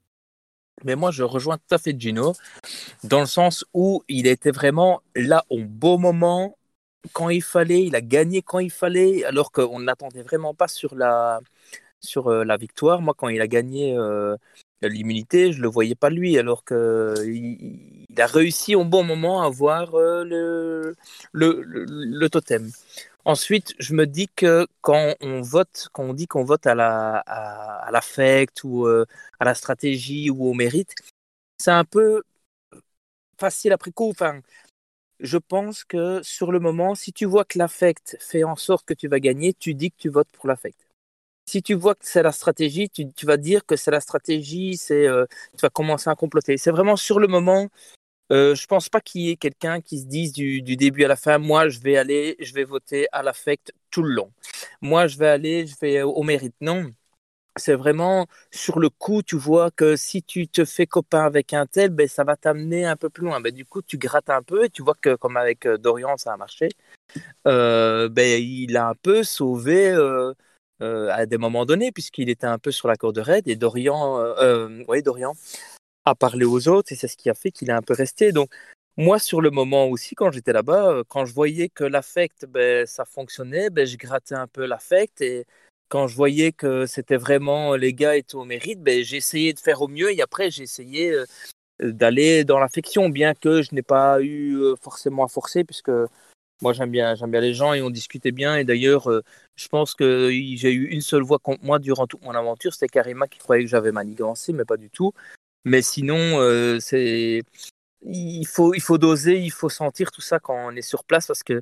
Mais moi, je rejoins tout à fait Gino, dans le sens où il était vraiment là au beau moment, quand il fallait, il a gagné quand il fallait, alors qu'on n'attendait vraiment pas sur la, sur euh, la victoire. Moi, quand il a gagné euh, l'immunité, je ne le voyais pas lui, alors qu'il il a réussi au bon moment à avoir euh, le, le, le, le, totem. Ensuite, je me dis que quand on vote, quand on dit qu'on vote à la à, l'affect ou euh, à la stratégie ou au mérite, c'est un peu facile après coup. Enfin, je pense que sur le moment, si tu vois que l'affect fait en sorte que tu vas gagner, tu dis que tu votes pour l'affect. Si tu vois que c'est la stratégie, tu, vas dire que c'est la stratégie, euh, tu vas commencer à comploter. C'est vraiment sur le moment. Euh, je pense pas qu'il y ait quelqu'un qui se dise du, début à la fin, moi je vais aller, je vais voter à l'affect tout le long. Moi je vais aller, je vais au mérite. Non, c'est vraiment sur le coup, tu vois que si tu te fais copain avec un tel, ben, ça va t'amener un peu plus loin. Ben, du coup, tu grattes un peu et tu vois que comme avec euh, Dorian, ça a marché. Euh, ben, il a un peu sauvé euh, à des moments donnés puisqu'il était un peu sur la corde raide et Dorian, oui, Dorian a parlé aux autres et c'est ce qui a fait qu'il est un peu resté. Donc, moi, sur le moment aussi, quand j'étais là-bas, quand je voyais que l'affect, ben, ça fonctionnait, ben, je grattais un peu l'affect et quand je voyais que c'était vraiment les gars étaient au mérite, ben, essayé de faire au mieux et après essayé euh, d'aller dans l'affection, bien que je n'ai pas eu euh, forcément à forcer, puisque moi j'aime bien, j'aime bien les gens et on discutait bien. Et d'ailleurs, euh, je pense que j'ai eu une seule voix contre moi durant toute mon aventure, c'était Karima qui croyait que j'avais manigancé, mais pas du tout. Mais sinon, c'est il faut, il faut doser, il faut sentir tout ça quand on est sur place parce que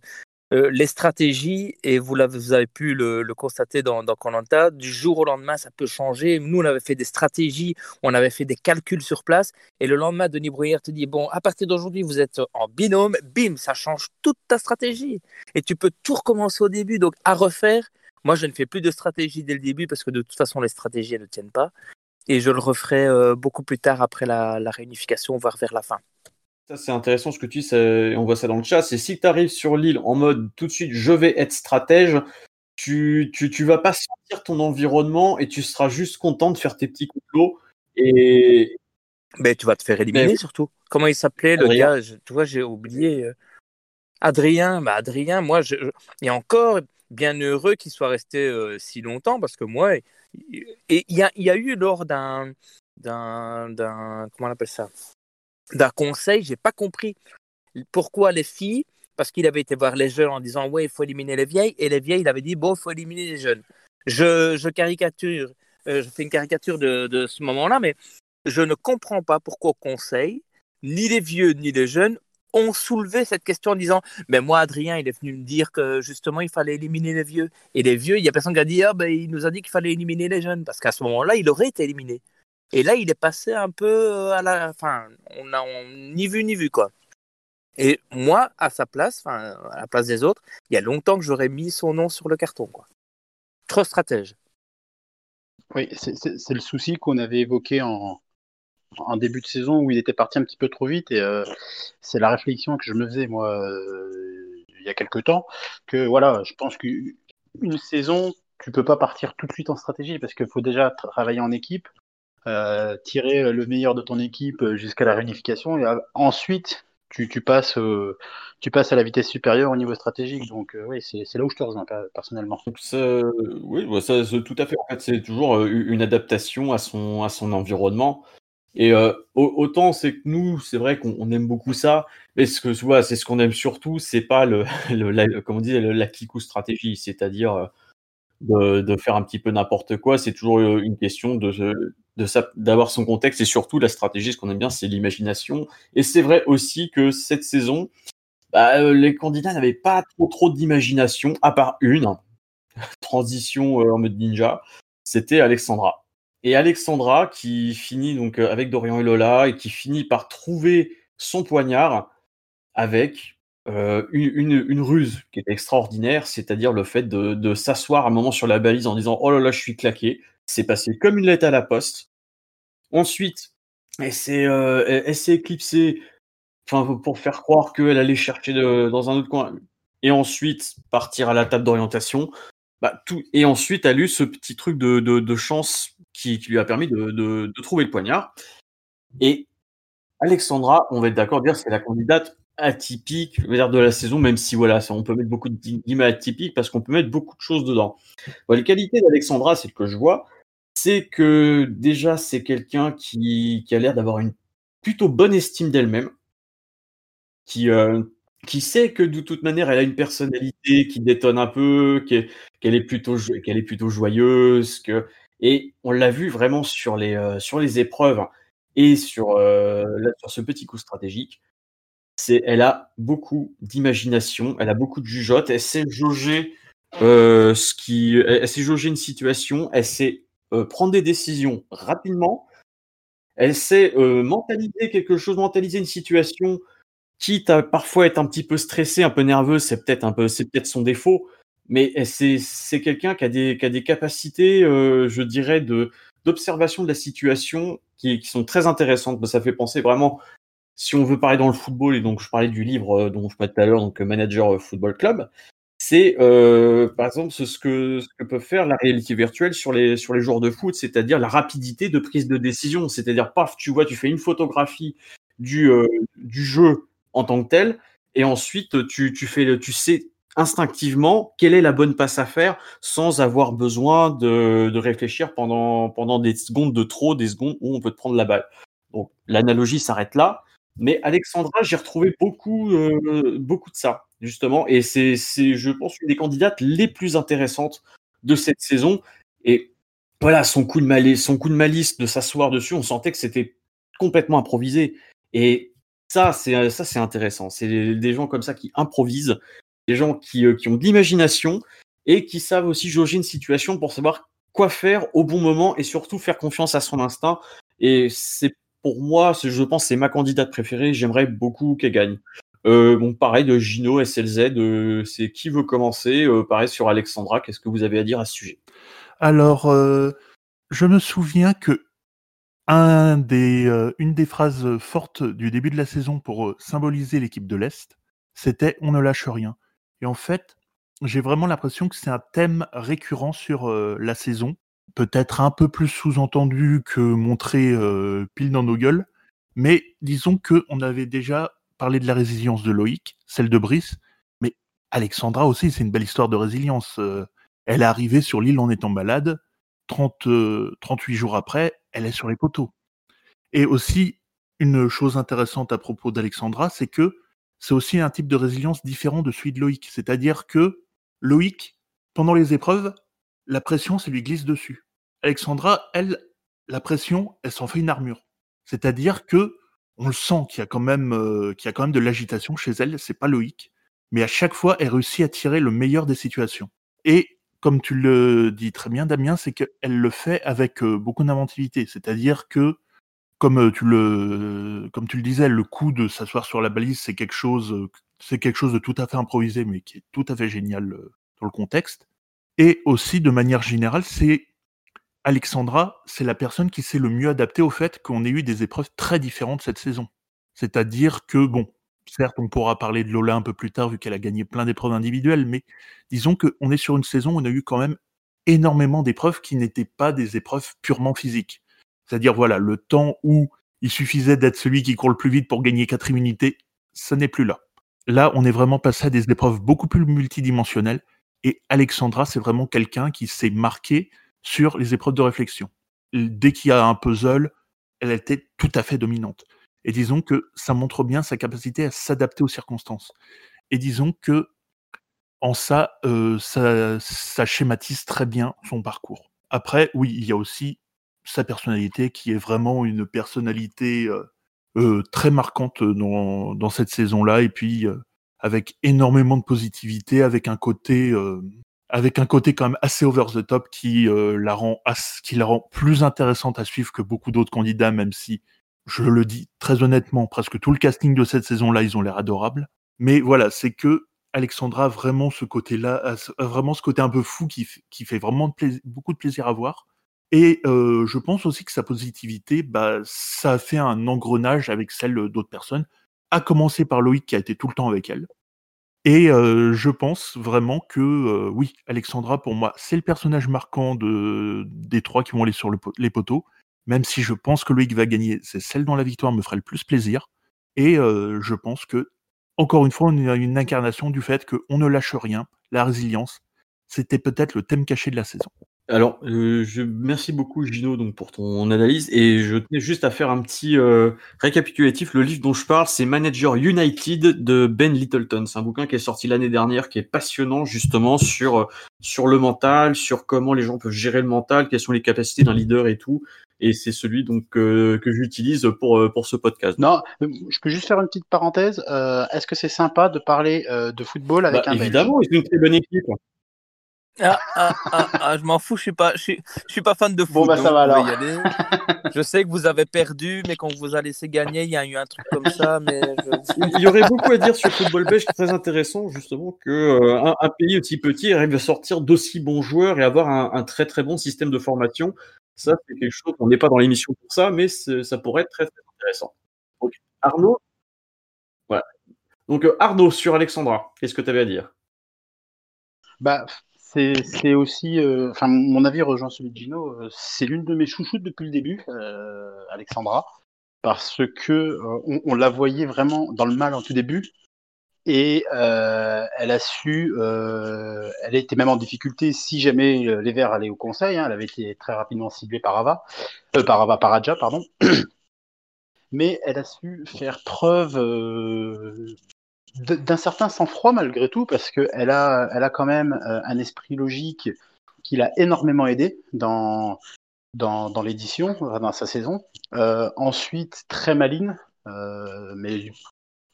euh, les stratégies, et vous, vous avez pu le, constater dans Colanta, du jour au lendemain, ça peut changer. Nous, on avait fait des stratégies, on avait fait des calculs sur place, et le lendemain, Denis Bruyère te dit, bon, à partir d'aujourd'hui, vous êtes en binôme, bim, ça change toute ta stratégie. Et tu peux tout recommencer au début, donc à refaire. Moi, je ne fais plus de stratégie dès le début, parce que de toute façon, les stratégies, elles ne tiennent pas. Et je le referai euh, beaucoup plus tard après la réunification, voire vers la fin. Ça, c'est intéressant ce que tu dis, on voit ça dans le chat. C'est si tu arrives sur l'île en mode tout de suite, je vais être stratège, tu, tu, tu, vas pas sentir ton environnement et tu seras juste content de faire tes petits complots. Et. Mais tu vas te faire éliminer surtout. Comment il s'appelait le gars? Tu vois, j'ai oublié. Euh, Adrien, bah Adrien, moi, je, et encore bien heureux qu'il soit resté euh, si longtemps parce que moi, et il y a, y a eu lors d'un, d'un, comment on appelle ça d'un conseil, j'ai pas compris pourquoi les filles, parce qu'il avait été voir les jeunes en disant ouais il faut éliminer les vieilles, et les vieilles il avait dit bon il faut éliminer les jeunes. Je, je caricature, euh, je fais une caricature de, de ce moment-là, mais je ne comprends pas pourquoi au conseil, ni les vieux ni les jeunes ont soulevé cette question en disant mais moi Adrien il est venu me dire que justement il fallait éliminer les vieux et les vieux il y a personne qui a dit ah ben il nous a dit qu'il fallait éliminer les jeunes parce qu'à ce moment-là il aurait été éliminé et là, il est passé un peu euh, à la. Enfin, on a ni vu ni vu, quoi. Et moi, à sa place, enfin, à la place des autres, il y a longtemps que j'aurais mis son nom sur le carton, quoi. Trop stratège. Oui, c'est le souci qu'on avait évoqué en, en, début de saison où il était parti un petit peu trop vite. Et euh, c'est la réflexion que je me faisais, moi, euh, il y a quelques temps, que voilà, je pense qu'une saison, tu peux pas partir tout de suite en stratégie parce qu'il faut déjà travailler en équipe. Euh, tirer le meilleur de ton équipe jusqu'à la réunification et ensuite tu, passes, tu passes à la vitesse supérieure au niveau stratégique. Donc oui, c'est là où je te rejoins personnellement. oui, bah, ça, tout à fait. En fait, c'est toujours une adaptation à son, à son environnement. Et autant c'est que nous, c'est vrai qu'on aime beaucoup ça, mais ce que vois, c'est ce qu'on aime surtout, c'est pas le, la, comme on dit, la stratégie, c'est-à-dire de, faire un petit peu n'importe quoi. C'est toujours une question de, d'avoir son contexte et surtout la stratégie. Ce qu'on aime bien, c'est l'imagination. Et c'est vrai aussi que cette saison, bah, euh, les candidats n'avaient pas trop trop d'imagination, à part une transition euh, en mode ninja. C'était Alexandra. Et Alexandra qui finit donc euh, avec Dorian et Lola et qui finit par trouver son poignard avec une, une, ruse qui est extraordinaire, c'est-à-dire le fait de, s'asseoir un moment sur la balise en disant Oh là là, je suis claqué. C'est passé comme une lettre à la poste. Ensuite, elle s'est, euh, éclipsée pour faire croire qu'elle allait chercher dans un autre coin. Et ensuite, partir à la table d'orientation. Bah, et ensuite, elle a eu ce petit truc de, chance qui, lui a permis de, trouver le poignard. Et Alexandra, on va être d'accord, dire c'est la candidate atypique de la saison, même si voilà, on peut mettre beaucoup de atypiques parce qu'on peut mettre beaucoup de choses dedans. les qualités d'Alexandra, c'est que je vois, c'est que déjà c'est quelqu'un qui, a l'air d'avoir une plutôt bonne estime d'elle-même, qui, euh, qui sait que de toute manière, elle a une personnalité qui détonne un peu, qu'elle est plutôt qu'elle est plutôt joyeuse, que et on l'a vu vraiment sur les, euh, sur les épreuves et sur, euh, sur ce petit coup stratégique. C'est elle a beaucoup d'imagination, elle a beaucoup de jugeote, elle sait jauger, euh, ce qui elle sait jauger une situation, elle sait, prendre des décisions rapidement. Elle sait, mentaliser quelque chose, mentaliser une situation, quitte à parfois être un petit peu stressé, un peu nerveux, c'est peut-être un peu c'est peut-être son défaut, mais c'est c'est quelqu'un qui qui a des capacités, euh, je dirais, d'observation de la situation qui, qui sont très intéressantes. Ça fait penser vraiment, si on veut parler dans le football, et donc je parlais du livre euh, dont je parlais tout à l'heure, donc Manager Football Club, c'est euh, par exemple ce, que, ce que peut faire la réalité virtuelle sur les, sur les joueurs de foot, c'est-à-dire la rapidité de prise de décision. C'est-à-dire, paf, tu vois, tu fais une photographie du, euh, du jeu en tant que tel, et ensuite tu, tu, fais, tu sais instinctivement quelle est la bonne passe à faire sans avoir besoin de, de, réfléchir pendant, pendant des secondes de trop, des secondes où on peut te prendre la balle. Donc l'analogie s'arrête là. Mais Alexandra, j'ai retrouvé beaucoup, euh, beaucoup de ça, justement. Et c'est, je pense, une des candidates les plus intéressantes de cette saison. Et voilà, son coup de malice, son coup de malice de s'asseoir dessus, on sentait que c'était complètement improvisé. Et ça, c'est, ça, c'est intéressant. C'est des gens comme ça qui improvisent des gens qui, euh, qui ont de l'imagination et qui savent aussi jauger une situation pour savoir quoi faire au bon moment et surtout faire confiance à son instinct. Et c'est pour moi, je pense, c'est ma candidate préférée. J'aimerais beaucoup qu'elle gagne. Euh, bon, pareil de Gino, SLZ, euh, c'est qui veut commencer? Pareil sur Alexandra, qu'est-ce que vous avez à dire à ce sujet? Alors, je me souviens que un des, une des phrases fortes du début de la saison pour symboliser l'équipe de l'Est, c'était on ne lâche rien. Et en fait, j'ai vraiment l'impression que c'est un thème récurrent sur la saison, peut-être un peu plus sous-entendu que montré pile dans nos gueules, mais disons que on avait déjà parlé de la résilience de Loïc, celle de Brice, mais Alexandra aussi, c'est une belle histoire de résilience. Elle est arrivée sur l'île en étant malade, 30, 38 jours après, elle est sur les poteaux. Et aussi, une chose intéressante à propos d'Alexandra, c'est que c'est aussi un type de résilience différent de celui de Loïc. C'est-à-dire que Loïc, pendant les épreuves, la pression, ça lui glisse dessus. Alexandra, elle, la pression, elle s'en fait une armure. C'est-à-dire que on le sent qu'il y a quand même, euh, qu'il y a quand même de l'agitation chez elle. C'est pas Loïc, mais à chaque fois, elle réussit à tirer le meilleur des situations. Et comme tu le dis très bien, Damien, c'est qu'elle le fait avec euh, beaucoup d'inventivité. C'est-à-dire que comme tu le, comme tu le disais, le coup de s'asseoir sur la balise, c'est quelque chose, c'est quelque chose de tout à fait improvisé, mais qui est tout à fait génial dans le contexte. Et aussi, de manière générale, c'est Alexandra, c'est la personne qui s'est le mieux adaptée au fait qu'on ait eu des épreuves très différentes cette saison. C'est-à-dire que, bon, certes, on pourra parler de Lola un peu plus tard, vu qu'elle a gagné plein d'épreuves individuelles, mais disons qu'on est sur une saison où on a eu quand même énormément d'épreuves qui n'étaient pas des épreuves purement physiques. C'est-à-dire, voilà, le temps où il suffisait d'être celui qui court le plus vite pour gagner quatre immunités, ce n'est plus là. Là, on est vraiment passé à des épreuves beaucoup plus multidimensionnelles. Et Alexandra, c'est vraiment quelqu'un qui s'est marqué sur les épreuves de réflexion. Dès qu'il y a un puzzle, elle était tout à fait dominante. Et disons que ça montre bien sa capacité à s'adapter aux circonstances. Et disons que en ça, euh, ça, ça schématise très bien son parcours. Après, oui, il y a aussi sa personnalité, qui est vraiment une personnalité euh, euh, très marquante dans, dans cette saison-là, et puis euh, avec énormément de positivité, avec un côté, avec un côté quand même assez over the top qui la rend, qui la rend plus intéressante à suivre que beaucoup d'autres candidats, même si je le dis très honnêtement, presque tout le casting de cette saison-là, ils ont l'air adorables. Mais voilà, c'est que Alexandra a vraiment ce côté-là, vraiment ce côté un peu fou qui, qui fait vraiment beaucoup de plaisir à voir. Et je pense aussi que sa positivité, bah, ça a fait un engrenage avec celle d'autres personnes, à commencer par Loïc qui a été tout le temps avec elle. Et je pense vraiment que oui, Alexandra, pour moi, c'est le personnage marquant de, des trois qui vont aller sur le, les poteaux, même si je pense que Loïc va gagner, c'est celle dont la victoire me ferait le plus plaisir. Et je pense que, encore une fois, on a une incarnation du fait qu'on ne lâche rien, la résilience, c'était peut-être le thème caché de la saison. Alors, euh, je merci beaucoup Gino donc pour ton analyse et je tenais juste à faire un petit euh, récapitulatif. Le livre dont je parle, c'est Manager United de Ben Littleton. C'est un bouquin qui est sorti l'année dernière, qui est passionnant justement sur euh, sur le mental, sur comment les gens peuvent gérer le mental, quelles sont les capacités d'un leader et tout. Et c'est celui donc que j'utilise pour pour ce podcast. Non, je peux juste faire une petite parenthèse. Est-ce que c'est sympa de parler de football avec bah, un Évidemment, c'est une très bonne équipe. Ah, ah, ah, ah, je m'en fous, je suis pas, je suis, je suis pas fan de foot. Bon, bah ça va alors. je sais que vous avez perdu, mais quand vous a laissé gagner, il y a eu un truc comme ça. Mais Il y aurait beaucoup à dire sur le football belge, très intéressant, justement, que euh, un, pays aussi petit arrive à sortir d'aussi bons joueurs et avoir un, un, très très bon système de formation. Ça, c'est quelque chose, on n'est pas dans l'émission pour ça, mais ça pourrait être très très intéressant. Donc, Arnaud, voilà. Donc, euh, Arnaud, sur Alexandra, qu'est-ce que tu avais à dire? Bah, c'est aussi, euh, enfin, mon avis rejoint celui de Gino. Euh, c'est l'une de mes chouchoutes depuis le début, euh, Alexandra, parce que on, la voyait vraiment dans le mal en tout début, et elle a su, elle était même en difficulté si jamais les Verts allaient au Conseil. Hein, elle avait été très rapidement ciblée par Ava, par Ava Paraja, pardon. Mais elle a su faire preuve d'un certain sang-froid malgré tout, parce qu'elle a, elle a quand même euh, un esprit logique qui l'a énormément aidé dans, dans, dans l'édition, dans sa saison. Euh, ensuite, très maline, euh, mais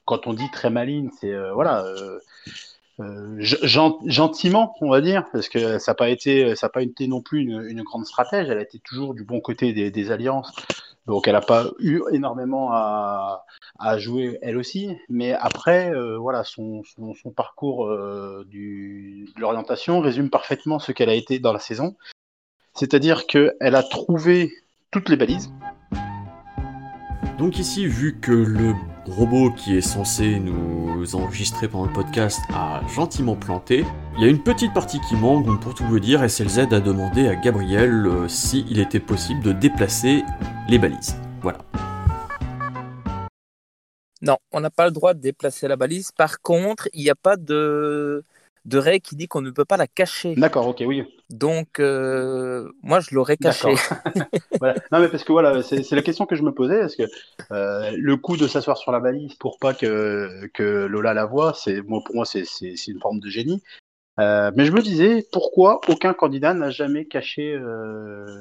quand on dit très maline, c'est voilà, gentiment, on va dire, parce que ça n'a pas été, ça pas été non plus une, une, grande stratège. Elle a été toujours du bon côté des, des alliances donc elle n'a pas eu énormément à, jouer elle aussi, mais après, euh, voilà, son, son, parcours euh, de l'orientation résume parfaitement ce qu'elle a été dans la saison. C'est-à-dire qu'elle a trouvé toutes les balises. Donc ici, vu que le robot qui est censé nous enregistrer pendant le podcast a gentiment planté, il y a une petite partie qui manque, donc pour tout vous dire, SLZ a demandé à Gabriel euh, s'il était possible de déplacer les balises. Voilà. Non, on n'a pas le droit de déplacer la balise. Par contre, il n'y a pas de de règle qui dit qu'on ne peut pas la cacher. D'accord, ok, oui. Donc, euh, moi, je l'aurais caché. Non, mais parce que voilà, c'est la question que je me posais. Est-ce que euh, le coup de s'asseoir sur la balise pour pas que, que Lola la voie, c'est moi pour moi, c'est une forme de génie. Euh, mais je me disais, pourquoi aucun candidat n'a jamais caché,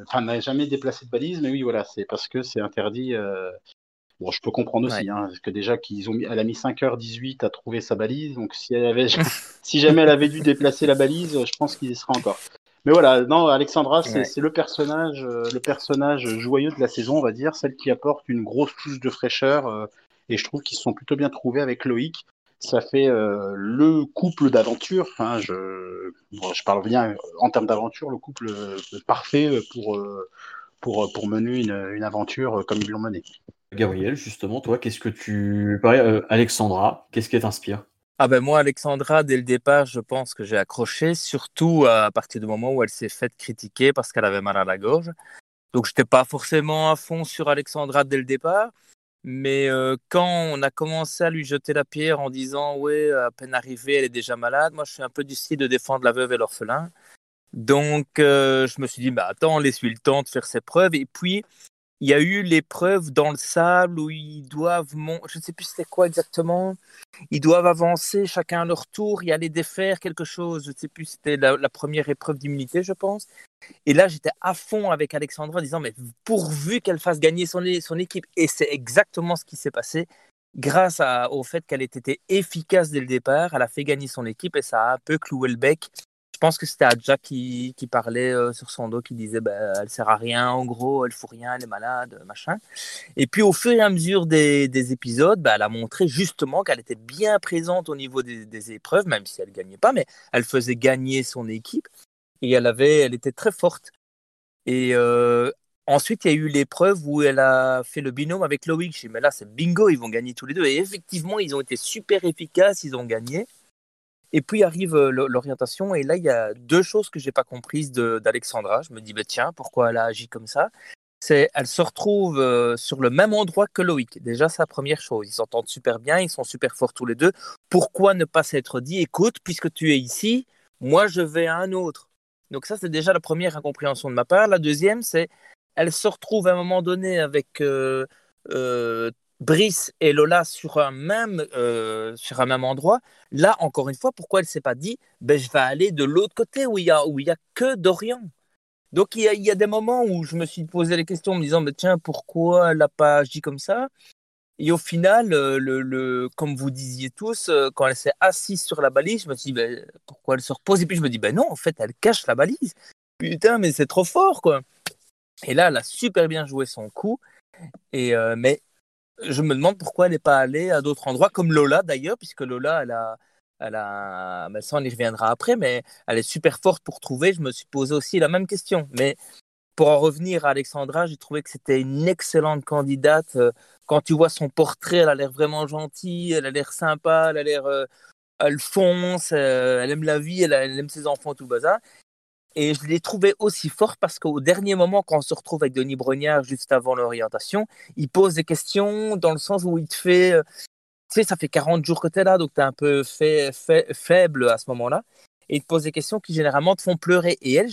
enfin, n'a jamais déplacé de balise? Mais oui, voilà, c'est parce que c'est interdit Bon, je peux comprendre aussi, hein, parce que déjà qu'ils ont mis, elle a mis 5h18 à trouver sa balise, donc si, elle avait, si jamais elle avait dû déplacer la balise, je pense qu'il y serait encore. Mais voilà, non, Alexandra, c'est le personnage, euh, le personnage joyeux de la saison, on va dire, celle qui apporte une grosse touche de fraîcheur, euh, et je trouve qu'ils se sont plutôt bien trouvés avec Loïc. Ça fait euh, le couple d'aventure. Hein, je, je parle bien en termes d'aventure, le couple parfait pour, pour, pour mener une, une aventure comme ils l'ont menée. Gabriel, justement, toi, qu'est-ce que tu. Pareil, euh, Alexandra, qu'est-ce qui t'inspire? Ah ben moi, Alexandra, dès le départ, je pense que j'ai accroché, surtout à partir du moment où elle s'est faite critiquer parce qu'elle avait mal à la gorge. Donc, je n'étais pas forcément à fond sur Alexandra dès le départ. Mais quand on a commencé à lui jeter la pierre en disant Ouais, à peine arrivée, elle est déjà malade, moi je suis un peu du style de défendre la veuve et l'orphelin. Donc je me suis dit bah, Attends, laisse-lui le temps de faire ses preuves. Et puis, il y a eu l'épreuve dans le sable où ils doivent, je ne sais plus c'était quoi exactement, ils doivent avancer chacun à leur tour, y aller défaire quelque chose, je ne sais plus, c'était la, première épreuve d'immunité, je pense. Et là, j'étais à fond avec Alexandra en disant, mais pourvu qu'elle fasse gagner son, équipe. Et c'est exactement ce qui s'est passé. Grâce au fait qu'elle ait été efficace dès le départ, elle a fait gagner son équipe et ça a un peu cloué le bec pense que c'était Adja qui, qui parlait euh, sur son dos, qui disait bah, elle sert à rien, en gros, elle fout rien, elle est malade, machin. Et puis au fur et à mesure des, des épisodes, bah, elle a montré justement qu'elle était bien présente au niveau des, épreuves, même si elle gagnait pas, mais elle faisait gagner son équipe et elle avait, elle était très forte. Et euh, ensuite, il y a eu l'épreuve où elle a fait le binôme avec Loïc. mais là, c'est bingo, ils vont gagner tous les deux. Et effectivement, ils ont été super efficaces, ils ont gagné. Et puis arrive l'orientation, et là, il y a deux choses que j'ai pas comprises d'Alexandra. Je me dis, bah, tiens, pourquoi elle a agi comme ça? C'est, Elle se retrouve sur le même endroit que Loïc. Déjà, sa première chose. Ils s'entendent super bien, ils sont super forts tous les deux. Pourquoi ne pas s'être dit, écoute, puisque tu es ici, moi, je vais à un autre? Donc ça, c'est déjà la première incompréhension de ma part. La deuxième, c'est elle se retrouve à un moment donné avec Brice et Lola sur un même euh, sur un même endroit. Là, encore une fois, pourquoi elle s'est pas dit, ben je vais aller de l'autre côté où il y a a que Dorian. Donc il y, a, il y, a, des moments où je me suis posé les questions en me disant, mais tiens, pourquoi elle n'a pas agi comme ça? Et au final, le, le, comme vous disiez tous, quand elle s'est assise sur la balise, je me suis dit, ben, pourquoi elle se repose? Et puis je me dis, ben non, en fait, elle cache la balise. Putain, mais c'est trop fort, quoi. Et là, elle a super bien joué son coup. Et euh, mais je me demande pourquoi elle n'est pas allée à d'autres endroits, comme Lola d'ailleurs, puisque Lola, elle a, elle a, mais ça on y reviendra après, mais elle est super forte pour trouver. Je me suis posé aussi la même question. Mais pour en revenir à Alexandra, j'ai trouvé que c'était une excellente candidate. Euh, quand tu vois son portrait, elle a l'air vraiment gentille, elle a l'air sympa, elle a l'air, euh, elle fonce, elle aime la vie, elle, aime ses enfants, tout bazar. Et je l'ai trouvé aussi fort parce qu'au dernier moment, quand on se retrouve avec Denis Brognard juste avant l'orientation, il pose des questions dans le sens où il te fait. Euh, tu sais, ça fait 40 jours que tu es là, donc tu es un peu faible à ce moment-là. Et il te pose des questions qui généralement te font pleurer. Et elle,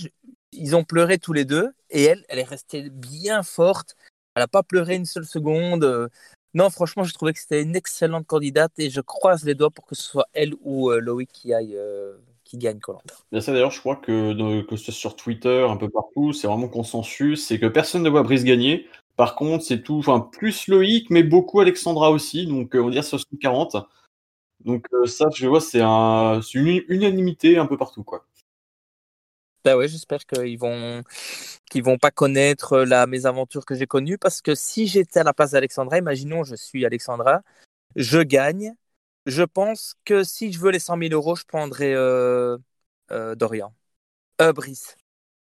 ils ont pleuré tous les deux. Et elle, elle est restée bien forte. Elle n'a pas pleuré une seule seconde. Non, franchement, je trouvais que c'était une excellente candidate et je croise les doigts pour que ce soit elle ou euh, Loïc qui aille euh, qui Colanta. Ça d'ailleurs, je crois que, que ce soit sur Twitter, un peu partout, c'est vraiment consensus, c'est que personne ne voit Brice gagner. Par contre, c'est tout, enfin plus Loïc, mais beaucoup Alexandra aussi, donc euh, on va dire 60-40. Donc euh, ça, je vois, c'est un, une unanimité un peu partout, quoi. Bah ouais, j'espère qu'ils vont qu'ils vont pas connaître la mésaventure que j'ai connue, parce que si j'étais à la place d'Alexandra, imaginons je suis Alexandra, je gagne, je pense que si je veux les 100 000 euros, je prendrais euh, euh, Dorian. Euh, Brice.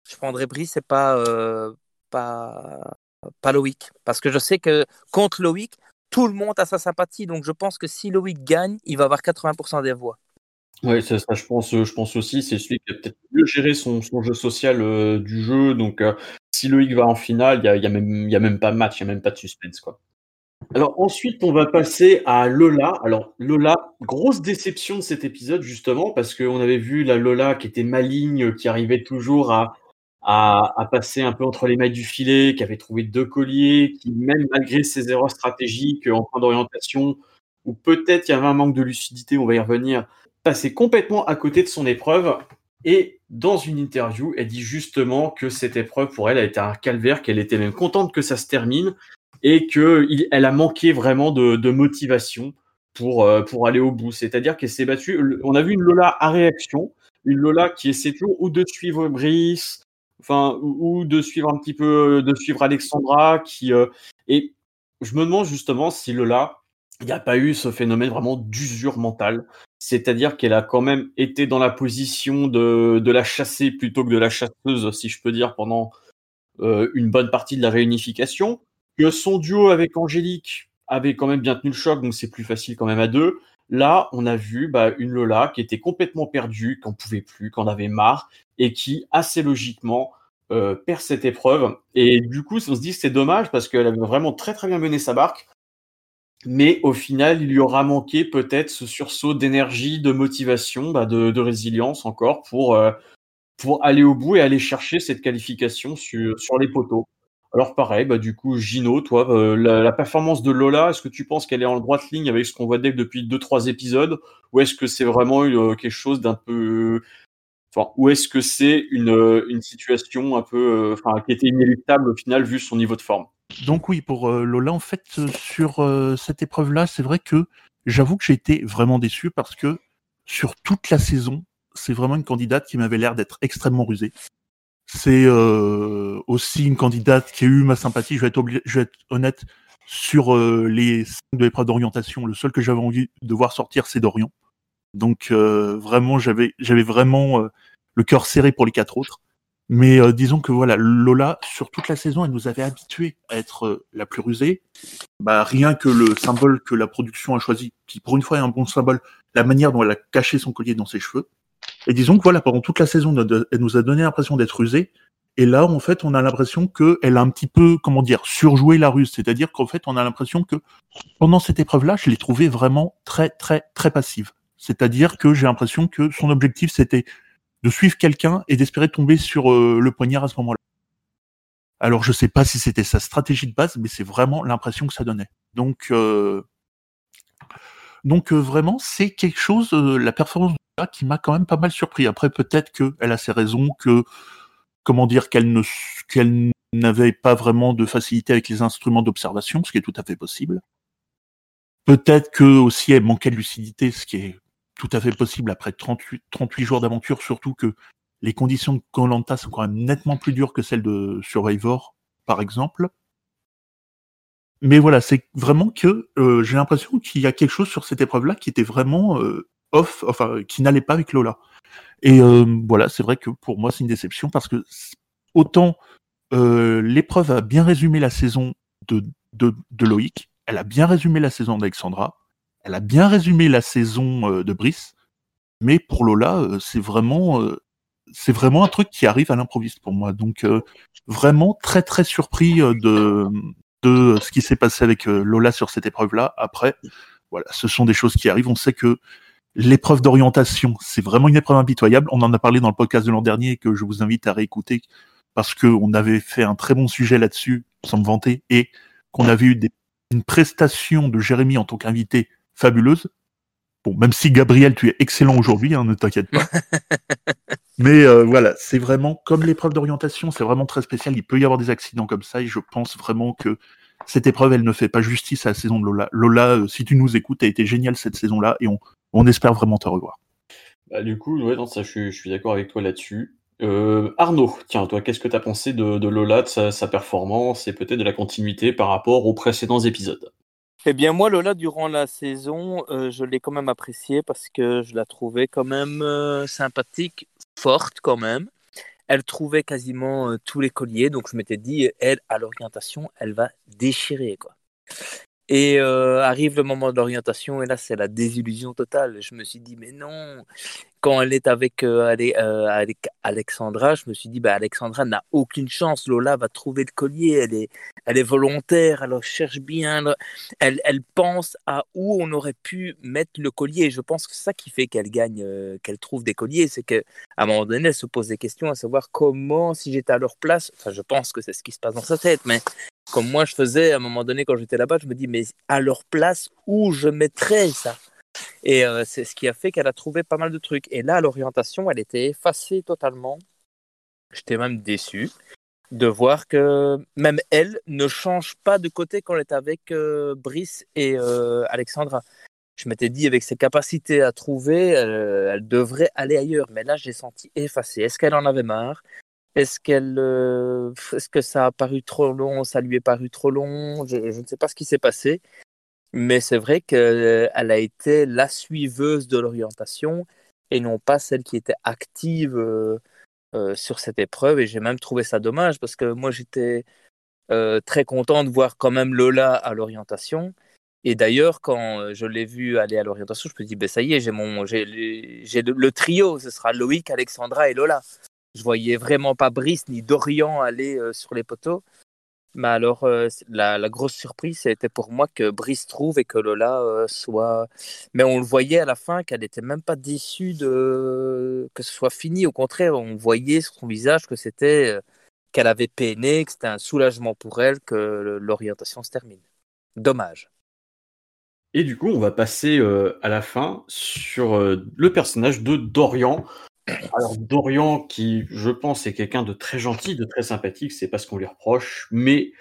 Je prendrais Brice et pas, euh, pas, pas Loïc. Parce que je sais que contre Loïc, tout le monde a sa sympathie. Donc je pense que si Loïc gagne, il va avoir 80% des voix. Oui, ça, ça, je pense, je pense aussi. C'est celui qui a peut-être mieux géré son, jeu social du jeu. Donc, si Loïc va en finale, il n'y a, y a, même, y a même pas de match, il n'y a même pas de suspense. Quoi. Alors ensuite, on va passer à Lola. Alors Lola, grosse déception de cet épisode justement parce qu'on avait vu la Lola qui était maligne, qui arrivait toujours à, à, passer un peu entre les mailles du filet, qui avait trouvé deux colliers, qui même malgré ses erreurs stratégiques en fin d'orientation, ou peut-être il y avait un manque de lucidité, on va y revenir, passait complètement à côté de son épreuve. Et dans une interview, elle dit justement que cette épreuve pour elle a été un calvaire, qu'elle était même contente que ça se termine et qu'elle a manqué vraiment de, motivation pour, euh, pour aller au bout. C'est-à-dire qu'elle s'est battue. On a vu une Lola à réaction, une Lola qui essaie toujours ou de suivre Brice, ou, de suivre un petit peu, de suivre Alexandra, qui euh, et je me demande justement si Lola, il n'y a pas eu ce phénomène vraiment d'usure mentale. C'est-à-dire qu'elle a quand même été dans la position de, la chasser plutôt que de la chasseuse, si je peux dire, pendant euh, une bonne partie de la réunification son duo avec Angélique avait quand même bien tenu le choc, donc c'est plus facile quand même à deux. Là, on a vu bah, une Lola qui était complètement perdue, qu'on pouvait plus, qu'on avait marre, et qui, assez logiquement, euh, perd cette épreuve. Et du coup, on se dit que c'est dommage parce qu'elle avait vraiment très très bien mené sa barque. Mais au final, il lui aura manqué peut-être ce sursaut d'énergie, de motivation, bah, de, résilience encore pour, euh, pour aller au bout et aller chercher cette qualification sur les poteaux. Alors pareil, bah du coup, Gino, toi, euh, la, performance de Lola, est-ce que tu penses qu'elle est en droite ligne avec ce qu'on voit dès depuis deux trois épisodes, ou est-ce que c'est vraiment euh, quelque chose d'un peu, enfin, ou est-ce que c'est une, euh, une situation un peu, enfin, qui était inéluctable au final vu son niveau de forme? Donc oui, pour Lola, en fait, sur cette épreuve-là, c'est vrai que j'avoue que j'ai été vraiment déçu parce que sur toute la saison, c'est vraiment une candidate qui m'avait l'air d'être extrêmement rusée. C'est euh, aussi une candidate qui a eu ma sympathie. Je vais être, je vais être honnête sur euh, les cinq de l'épreuve d'orientation. Le seul que j'avais envie de voir sortir, c'est Dorian. Donc euh, vraiment, j'avais j'avais vraiment euh, le cœur serré pour les quatre autres. Mais euh, disons que voilà, Lola, sur toute la saison, elle nous avait habitués à être la plus rusée. Bah, rien que le symbole que la production a choisi, qui pour une fois est un bon symbole, la manière dont elle a caché son collier dans ses cheveux. Et disons que voilà, pendant toute la saison, elle nous a donné l'impression d'être rusée. Et là, en fait, on a l'impression qu'elle a un petit peu, comment dire, surjoué la ruse. C'est-à-dire qu'en fait, on a l'impression que pendant cette épreuve-là, je l'ai trouvée vraiment très, très, très passive. C'est-à-dire que j'ai l'impression que son objectif, c'était de suivre quelqu'un et d'espérer tomber sur euh, le poignard à ce moment-là. Alors je sais pas si c'était sa stratégie de base, mais c'est vraiment l'impression que ça donnait. Donc euh, donc vraiment c'est quelque chose, la performance de qui m'a quand même pas mal surpris. Après peut-être qu'elle a ses raisons, que comment dire qu'elle ne qu'elle n'avait pas vraiment de facilité avec les instruments d'observation, ce qui est tout à fait possible. Peut-être que aussi elle manquait de lucidité, ce qui est tout à fait possible après 38, 38 jours d'aventure, surtout que les conditions de Colanta sont quand même nettement plus dures que celles de Survivor, par exemple. Mais voilà, c'est vraiment que euh, j'ai l'impression qu'il y a quelque chose sur cette épreuve-là qui était vraiment euh, off, enfin qui n'allait pas avec Lola. Et euh, voilà, c'est vrai que pour moi c'est une déception parce que autant l'épreuve a bien résumé la saison de, de, de Loïc, elle a bien résumé la saison d'Alexandra, elle a bien résumé la saison euh, de Brice, mais pour Lola, euh, c'est vraiment, euh, c'est vraiment un truc qui arrive à l'improviste pour moi. Donc vraiment très très surpris de de ce qui s'est passé avec Lola sur cette épreuve-là. Après, voilà, ce sont des choses qui arrivent. On sait que l'épreuve d'orientation, c'est vraiment une épreuve impitoyable. On en a parlé dans le podcast de l'an dernier que je vous invite à réécouter parce qu'on avait fait un très bon sujet là-dessus, sans me vanter, et qu'on avait eu une prestation de Jérémy en tant qu'invité fabuleuse. Bon, même si Gabriel, tu es excellent aujourd'hui, hein, ne t'inquiète pas. Mais euh, voilà, c'est vraiment comme l'épreuve d'orientation, c'est vraiment très spécial. Il peut y avoir des accidents comme ça, et je pense vraiment que cette épreuve, elle ne fait pas justice à la saison de Lola. Lola, euh, si tu nous écoutes, a été génial cette saison-là, et on, espère vraiment te revoir. Bah, du coup, ouais, ça, je, suis d'accord avec toi là-dessus. Euh, Arnaud, tiens, toi, qu'est-ce que tu as pensé de, Lola, de sa, performance et peut-être de la continuité par rapport aux précédents épisodes? Eh bien, moi, Lola, durant la saison, euh, je l'ai quand même appréciée parce que je la trouvais quand même euh, sympathique, forte quand même. Elle trouvait quasiment tous les colliers, donc je m'étais dit, elle, à l'orientation, elle va déchirer, quoi. Et arrive le moment de l'orientation, et là, c'est la désillusion totale. Je me suis dit, mais non, quand elle est avec, euh, euh, avec, Alexandra, je me suis dit, bah, Alexandra n'a aucune chance. Lola va trouver le collier. Elle est, elle est volontaire, elle cherche bien. Elle, elle pense à où on aurait pu mettre le collier. je pense que c'est ça qui fait qu'elle gagne, euh, qu'elle trouve des colliers. C'est qu'à un moment donné, elle se pose des questions à savoir comment, si j'étais à leur place, enfin, je pense que c'est ce qui se passe dans sa tête, mais comme moi je faisais à un moment donné quand j'étais là-bas, je me dis, mais à leur place, où je mettrais ça? Et euh, c'est ce qui a fait qu'elle a trouvé pas mal de trucs. Et là, l'orientation, elle était effacée totalement. J'étais même déçu de voir que même elle ne change pas de côté quand elle est avec euh, Brice et euh, Alexandra. Je m'étais dit, avec ses capacités à trouver, elle devrait aller ailleurs. Mais là, j'ai senti effacée. Est-ce qu'elle en avait marre? Est-ce qu'elle, est-ce que ça a paru trop long? Ça lui est paru trop long? Je ne sais pas ce qui s'est passé. Mais c'est vrai qu'elle a été la suiveuse de l'orientation et non pas celle qui était active euh, euh, sur cette épreuve. Et j'ai même trouvé ça dommage parce que moi j'étais euh, très content de voir quand même Lola à l'orientation. Et d'ailleurs, quand je l'ai vue aller à l'orientation, je me dis, ben ça y est, j'ai mon, j'ai, le, le, trio, ce sera Loïc, Alexandra et Lola. Je voyais vraiment pas Brice ni Dorian aller sur les poteaux. Mais alors, euh, la, grosse surprise, c'était pour moi que Brice trouve et que Lola euh, soit. Mais on le voyait à la fin qu'elle n'était même pas déçue de que ce soit fini. Au contraire, on voyait sur son visage que c'était euh, qu'elle avait peiné, que c'était un soulagement pour elle que l'orientation se termine. Dommage. Et du coup, on va passer à la fin sur le personnage de Dorian. Alors Dorian, qui je pense est quelqu'un de très gentil, de très sympathique, c'est pas ce qu'on lui reproche, mais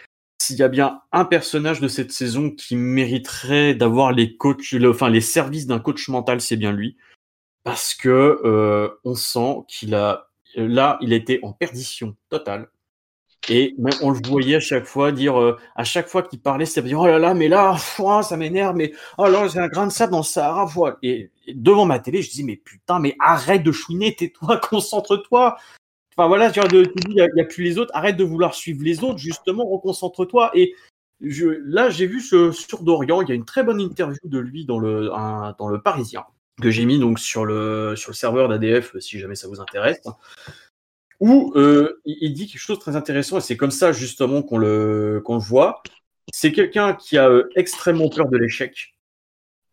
s'il y a bien un personnage de cette saison qui mériterait d'avoir les coachs, enfin les services d'un coach mental, c'est bien lui, parce que euh, on sent qu'il a là, il était en perdition totale. Et on le voyait à chaque fois dire, euh, à chaque fois qu'il parlait, c'était dire, oh là là, mais là, ça m'énerve, mais oh là, j'ai un grain de sable dans le Sahara. Et, devant ma télé, je dis, mais putain, mais arrête de chouiner, tais-toi, concentre-toi. Enfin voilà, tu dis, il n'y a, plus les autres, arrête de vouloir suivre les autres, justement, reconcentre-toi. Et là, j'ai vu ce, sur Dorian, il y a une très bonne interview de lui dans le, dans le Parisien, que j'ai mis donc sur le, sur le serveur d'ADF, si jamais ça vous intéresse où euh, il dit quelque chose de très intéressant, et c'est comme ça justement qu'on le, qu'on le voit. C'est quelqu'un qui a euh, extrêmement peur de l'échec.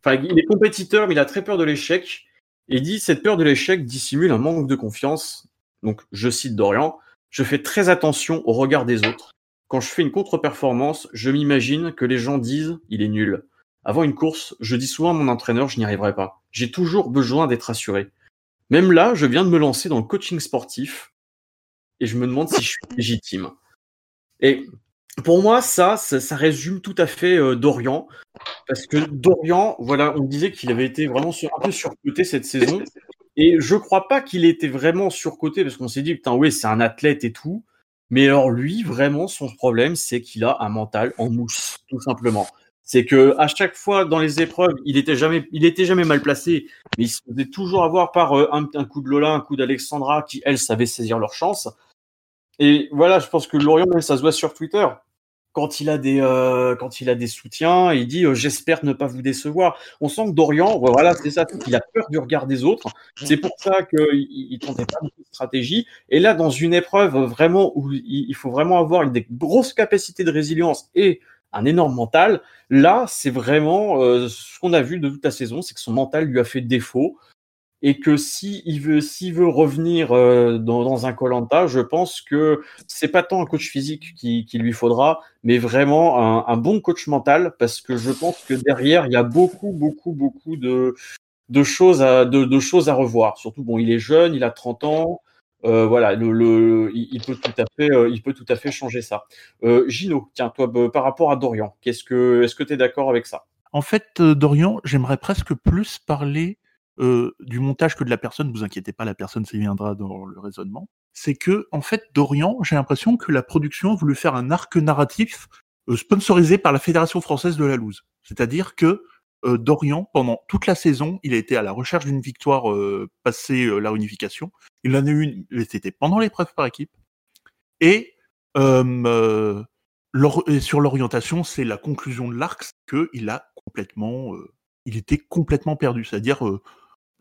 Enfin, il est compétiteur, mais il a très peur de l'échec. Il dit Cette peur de l'échec dissimule un manque de confiance. Donc, je cite Dorian Je fais très attention au regard des autres. Quand je fais une contre-performance, je m'imagine que les gens disent Il est nul. Avant une course, je dis souvent à mon entraîneur Je n'y arriverai pas. J'ai toujours besoin d'être assuré. Même là, je viens de me lancer dans le coaching sportif et je me demande si je suis légitime. Et pour moi, ça, ça, résume tout à fait euh, Dorian. Parce que Dorian, voilà, on disait qu'il avait été vraiment un peu surcoté cette saison. Et je crois pas qu'il était vraiment surcoté parce qu'on s'est dit, putain, oui, c'est un athlète et tout. Mais alors, lui, vraiment, son problème, c'est qu'il a un mental en mousse, tout simplement. C'est que à chaque fois dans les épreuves, il était jamais, il était jamais mal placé, mais il se faisait toujours avoir par euh, un, coup de Lola, un coup d'Alexandra, qui elles savaient saisir leur chance. Et voilà, je pense que Lorient, ça se voit sur Twitter quand il a des euh, quand il a des soutiens, il dit euh, j'espère ne pas vous décevoir. On sent que Dorian, voilà, c'est ça, il a peur du regard des autres. C'est pour ça qu'il il tentait pas de stratégie. Et là, dans une épreuve vraiment où il faut vraiment avoir des grosses capacités de résilience et un énorme mental, là, c'est vraiment euh, ce qu'on a vu de toute la saison, c'est que son mental lui a fait défaut et que si veut, s'il veut revenir euh, dans, dans, un Colanta, je pense que c'est pas tant un coach physique qui, qui lui faudra, mais vraiment un, un, bon coach mental, parce que je pense que derrière il y a beaucoup, beaucoup, beaucoup de, de choses à, de, de choses à revoir. Surtout, bon, il est jeune, il a 30 ans. Euh, voilà, le, il, peut tout à fait, euh, il peut tout à fait changer ça. Euh, Gino, tiens, toi, par rapport à Dorian, qu'est-ce que, est-ce que tu es d'accord avec ça? En fait, Dorian, j'aimerais presque plus parler du montage que de la personne, vous inquiétez pas, la personne s'y viendra dans le raisonnement, c'est que, en fait, Dorian, j'ai l'impression que la production a voulu faire un arc narratif sponsorisé par la Fédération française de la loose. C'est-à-dire que euh, Dorian, pendant toute la saison, il a été à la recherche d'une victoire euh, passée euh, la réunification. Il en a eu une, c'était pendant l'épreuve par équipe. Et, sur l'orientation, c'est la conclusion de l'arc, qu'il a complètement, il était complètement perdu. C'est-à-dire,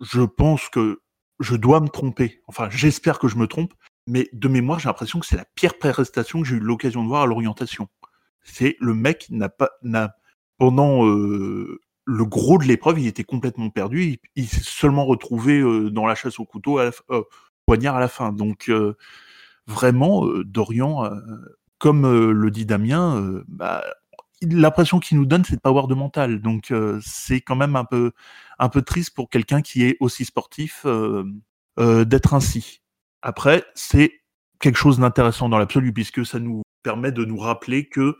je pense que je dois me tromper. Enfin, j'espère que je me trompe, mais de mémoire, j'ai l'impression que c'est la pire prestation que j'ai eu l'occasion de voir à l'orientation. C'est le mec n'a pas, n'a pendant le gros de l'épreuve, il était complètement perdu. Il, s'est seulement retrouvé euh, dans la chasse au couteau, à la, euh, poignard à la fin. Donc vraiment, Dorian, comme le dit Damien, bah, l'impression qu'il nous donne, c'est de pas avoir de mental. Donc euh, c'est quand même un peu un peu triste pour quelqu'un qui est aussi sportif euh, euh, d'être ainsi. Après, c'est quelque chose d'intéressant dans l'absolu puisque ça nous permet de nous rappeler que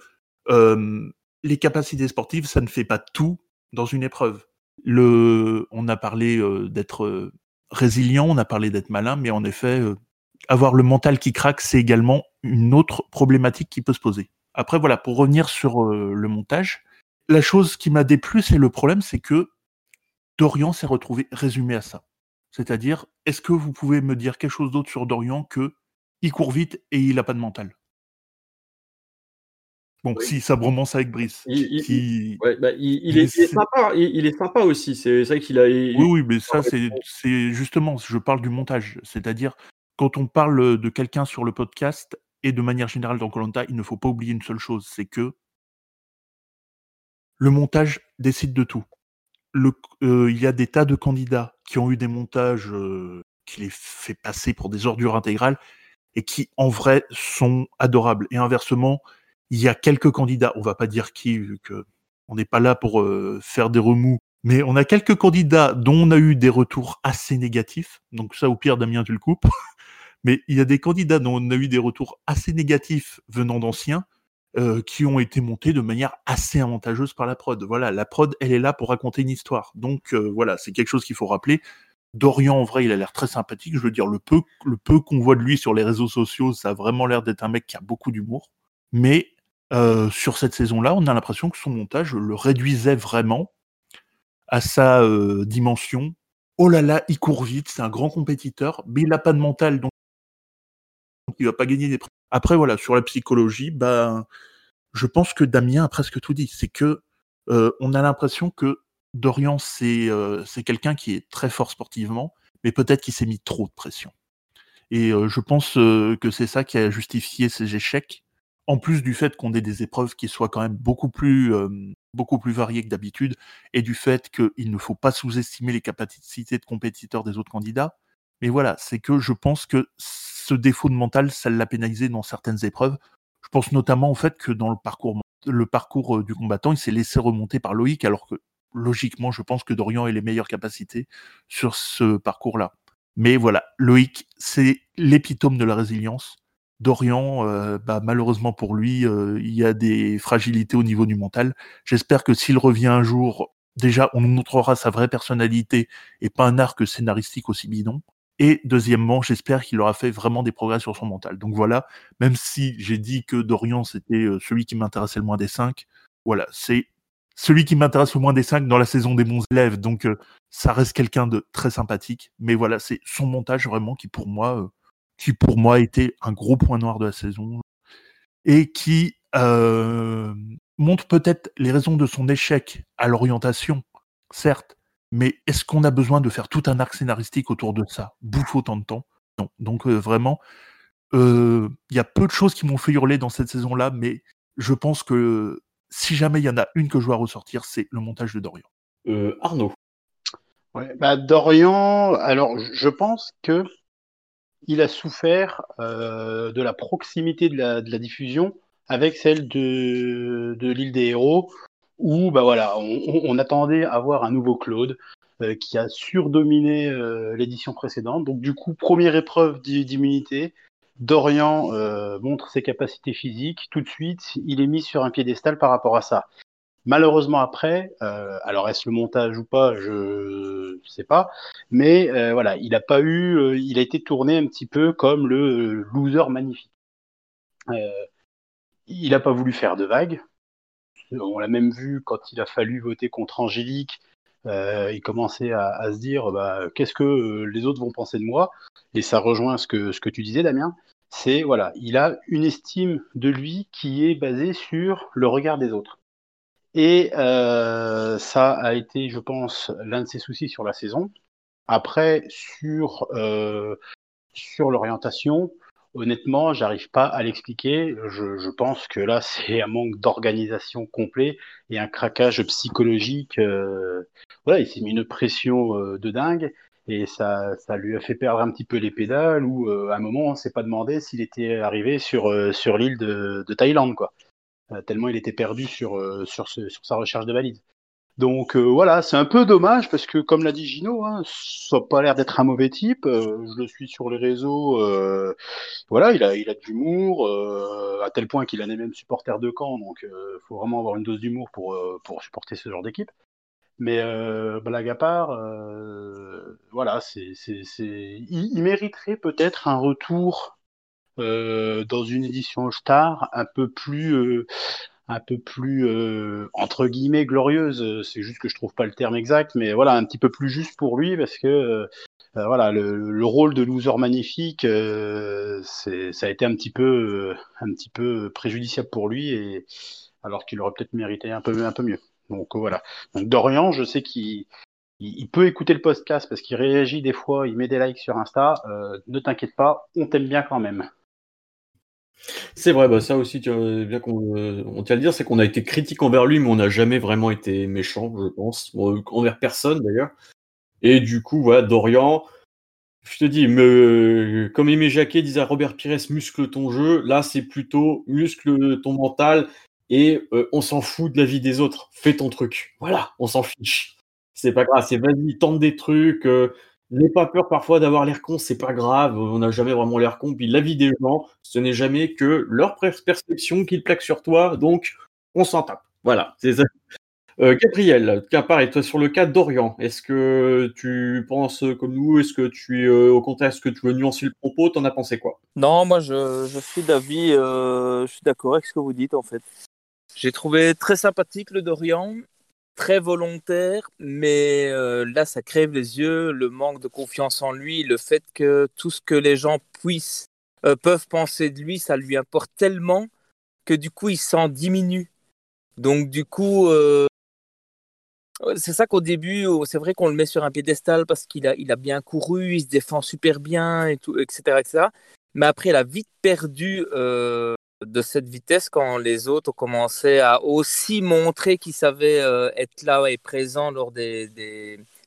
les capacités sportives, ça ne fait pas tout dans une épreuve. On a parlé d'être résilient, on a parlé d'être malin, mais en effet, avoir le mental qui craque, c'est également une autre problématique qui peut se poser. Après, voilà, pour revenir sur euh, le montage, la chose qui m'a déplu, c'est le problème, c'est que Dorian s'est retrouvé résumé à ça. C'est-à-dire, est-ce que vous pouvez me dire quelque chose d'autre sur Dorian que il court vite et il n'a pas de mental? Bon, oui. si ça romance avec Brice. Il, qui... ouais, bah, il, il, est, est, sympa, il, est sympa aussi. C'est ça qu'il a. Oui, oui, mais ça, c'est justement, je parle du montage. C'est-à-dire, quand on parle de quelqu'un sur le podcast, et de manière générale dans Colanta, il ne faut pas oublier une seule chose, c'est que le montage décide de tout. Le, euh, il y a des tas de candidats qui ont eu des montages euh, qui les fait passer pour des ordures intégrales et qui en vrai sont adorables. Et inversement, il y a quelques candidats, on va pas dire qui, vu que on n'est pas là pour euh, faire des remous, mais on a quelques candidats dont on a eu des retours assez négatifs. Donc ça, au pire, Damien, tu le coupes. Mais il y a des candidats dont on a eu des retours assez négatifs venant d'anciens euh, qui ont été montés de manière assez avantageuse par la prod. Voilà, la prod, elle est là pour raconter une histoire. Donc euh, voilà, c'est quelque chose qu'il faut rappeler. Dorian, en vrai, il a l'air très sympathique. Je veux dire, le peu, le peu qu'on voit de lui sur les réseaux sociaux, ça a vraiment l'air d'être un mec qui a beaucoup d'humour. Mais euh, sur cette saison-là, on a l'impression que son montage le réduisait vraiment à sa euh, dimension. Oh là là, il court vite, c'est un grand compétiteur, mais il n'a pas de mental, donc il va pas gagner des prix. Après, voilà, sur la psychologie, bah, je pense que Damien a presque tout dit. C'est que euh, on a l'impression que Dorian, c'est quelqu'un qui est très fort sportivement, mais peut-être qu'il s'est mis trop de pression. Et je pense que c'est ça qui a justifié ses échecs, en plus du fait qu'on ait des épreuves qui soient quand même beaucoup plus beaucoup plus varié que d'habitude, et du fait qu'il ne faut pas sous-estimer les capacités de compétiteurs des autres candidats. Mais voilà, c'est que je pense que ce défaut de mental, ça l'a pénalisé dans certaines épreuves. Je pense notamment au fait que dans le parcours, le parcours du combattant, il s'est laissé remonter par Loïc, alors que logiquement, je pense que Dorian ait les meilleures capacités sur ce parcours-là. Mais voilà, Loïc, c'est l'épitome de la résilience. Dorian, euh, bah, malheureusement pour lui, euh, il y a des fragilités au niveau du mental. J'espère que s'il revient un jour, déjà, on nous montrera sa vraie personnalité et pas un arc scénaristique aussi bidon. Et deuxièmement, j'espère qu'il aura fait vraiment des progrès sur son mental. Donc voilà, même si j'ai dit que Dorian, c'était euh, celui qui m'intéressait le moins des cinq, voilà, c'est celui qui m'intéresse le moins des cinq dans la saison des bons élèves. Donc ça reste quelqu'un de très sympathique. Mais voilà, c'est son montage vraiment qui pour moi qui pour moi était un gros point noir de la saison et qui euh, montre peut-être les raisons de son échec à l'orientation, certes, mais est-ce qu'on a besoin de faire tout un arc scénaristique autour de ça Bouffe autant de temps? Non. Donc euh, vraiment, il y a peu de choses qui m'ont fait hurler dans cette saison-là, mais je pense que si jamais il y en a une que je dois ressortir, c'est le montage de Dorian. Euh, Arnaud. Ouais, bah Dorian, alors je pense que il a souffert euh, de la proximité de la, diffusion avec celle de, l'île des héros, où bah voilà, on, attendait à voir un nouveau Claude euh, qui a surdominé euh, l'édition précédente. Donc du coup, première épreuve d'immunité, Dorian montre ses capacités physiques. Tout de suite, il est mis sur un piédestal par rapport à ça. Malheureusement après, euh, alors est-ce le montage ou pas, je sais pas, mais euh, voilà, il a pas eu, euh, il a été tourné un petit peu comme le loser magnifique. il n'a pas voulu faire de vagues. On l'a même vu quand il a fallu voter contre Angélique. il commençait à, se dire bah, qu'est-ce que les autres vont penser de moi? Et ça rejoint ce que, ce que tu disais Damien c'est voilà il a une estime de lui qui est basée sur le regard des autres et euh, ça a été, je pense, l'un de ses soucis sur la saison. Après, sur, euh, sur l'orientation, honnêtement, j'arrive pas à l'expliquer. Je, je, pense que là, c'est un manque d'organisation complet et un craquage psychologique. Euh, voilà, il s'est mis une pression euh, de dingue et ça, ça lui a fait perdre un petit peu les pédales. Ou euh, à un moment, on s'est pas demandé s'il était arrivé sur, euh, sur l'île de, de Thaïlande, quoi. Euh, tellement il était perdu sur, euh, sur, sa recherche de valide. Donc euh, voilà, c'est un peu dommage parce que comme l'a dit Gino, hein, ça n'a pas l'air d'être un mauvais type. je le suis sur les réseaux. voilà, il a, il a de l'humour à tel point qu'il en est même supporter de camp. Donc il faut vraiment avoir une dose d'humour pour, pour supporter ce genre d'équipe. Mais blague à part, voilà, c'est, c'est, il, mériterait peut-être un retour dans une édition Star un peu plus euh, un peu plus euh, entre guillemets glorieuse. C'est juste que je trouve pas le terme exact, mais voilà, un petit peu plus juste pour lui parce que voilà, le, le, rôle de loser magnifique, euh, ça a été un petit peu, un petit peu préjudiciable pour lui, et alors qu'il aurait peut-être mérité un peu, un peu mieux. Donc voilà. Donc Dorian, je sais qu'il il, peut écouter le podcast parce qu'il réagit des fois, il met des likes sur Insta. Euh, ne t'inquiète pas, on t'aime bien quand même. C'est vrai, bah ça aussi, tu bien qu'on euh, on tient à le dire, c'est qu'on a été critique envers lui, mais on n'a jamais vraiment été méchant, je pense, envers personne d'ailleurs. Et du coup, voilà, Dorian, je te dis, me, comme Aimé Jacquet disait à Robert Pires, muscle ton jeu. Là, c'est plutôt muscle ton mental et euh, on s'en fout de la vie des autres. Fais ton truc. Voilà, on s'en fiche. C'est pas grave, c'est vas-y, tente des trucs. Euh, N'aie pas peur parfois d'avoir l'air con, c'est pas grave, on n'a jamais vraiment l'air con. Puis la vie des gens, ce n'est jamais que leur perception qu'ils plaquent sur toi, donc on s'en tape. Voilà, c'est ça. Euh, Gabriel, pareil, toi sur le cas d'Orient, est-ce que tu penses comme nous Est-ce que tu es euh, au contraire, est-ce que tu veux nuancer le propos T'en as pensé quoi? Non, moi je, suis d'avis, euh, je suis d'accord avec ce que vous dites en fait. J'ai trouvé très sympathique le Dorian très volontaire, mais euh, là, ça crève les yeux, le manque de confiance en lui, le fait que tout ce que les gens puissent, euh, peuvent penser de lui, ça lui importe tellement que du coup, il s'en diminue. Donc, du coup, euh, c'est ça qu'au début, c'est vrai qu'on le met sur un piédestal parce qu'il a, il a bien couru, il se défend super bien, et tout, etc., etc. Mais après, il a vite perdu de cette vitesse quand les autres commencé à aussi montrer qu'ils savaient euh, être là et présents lors des,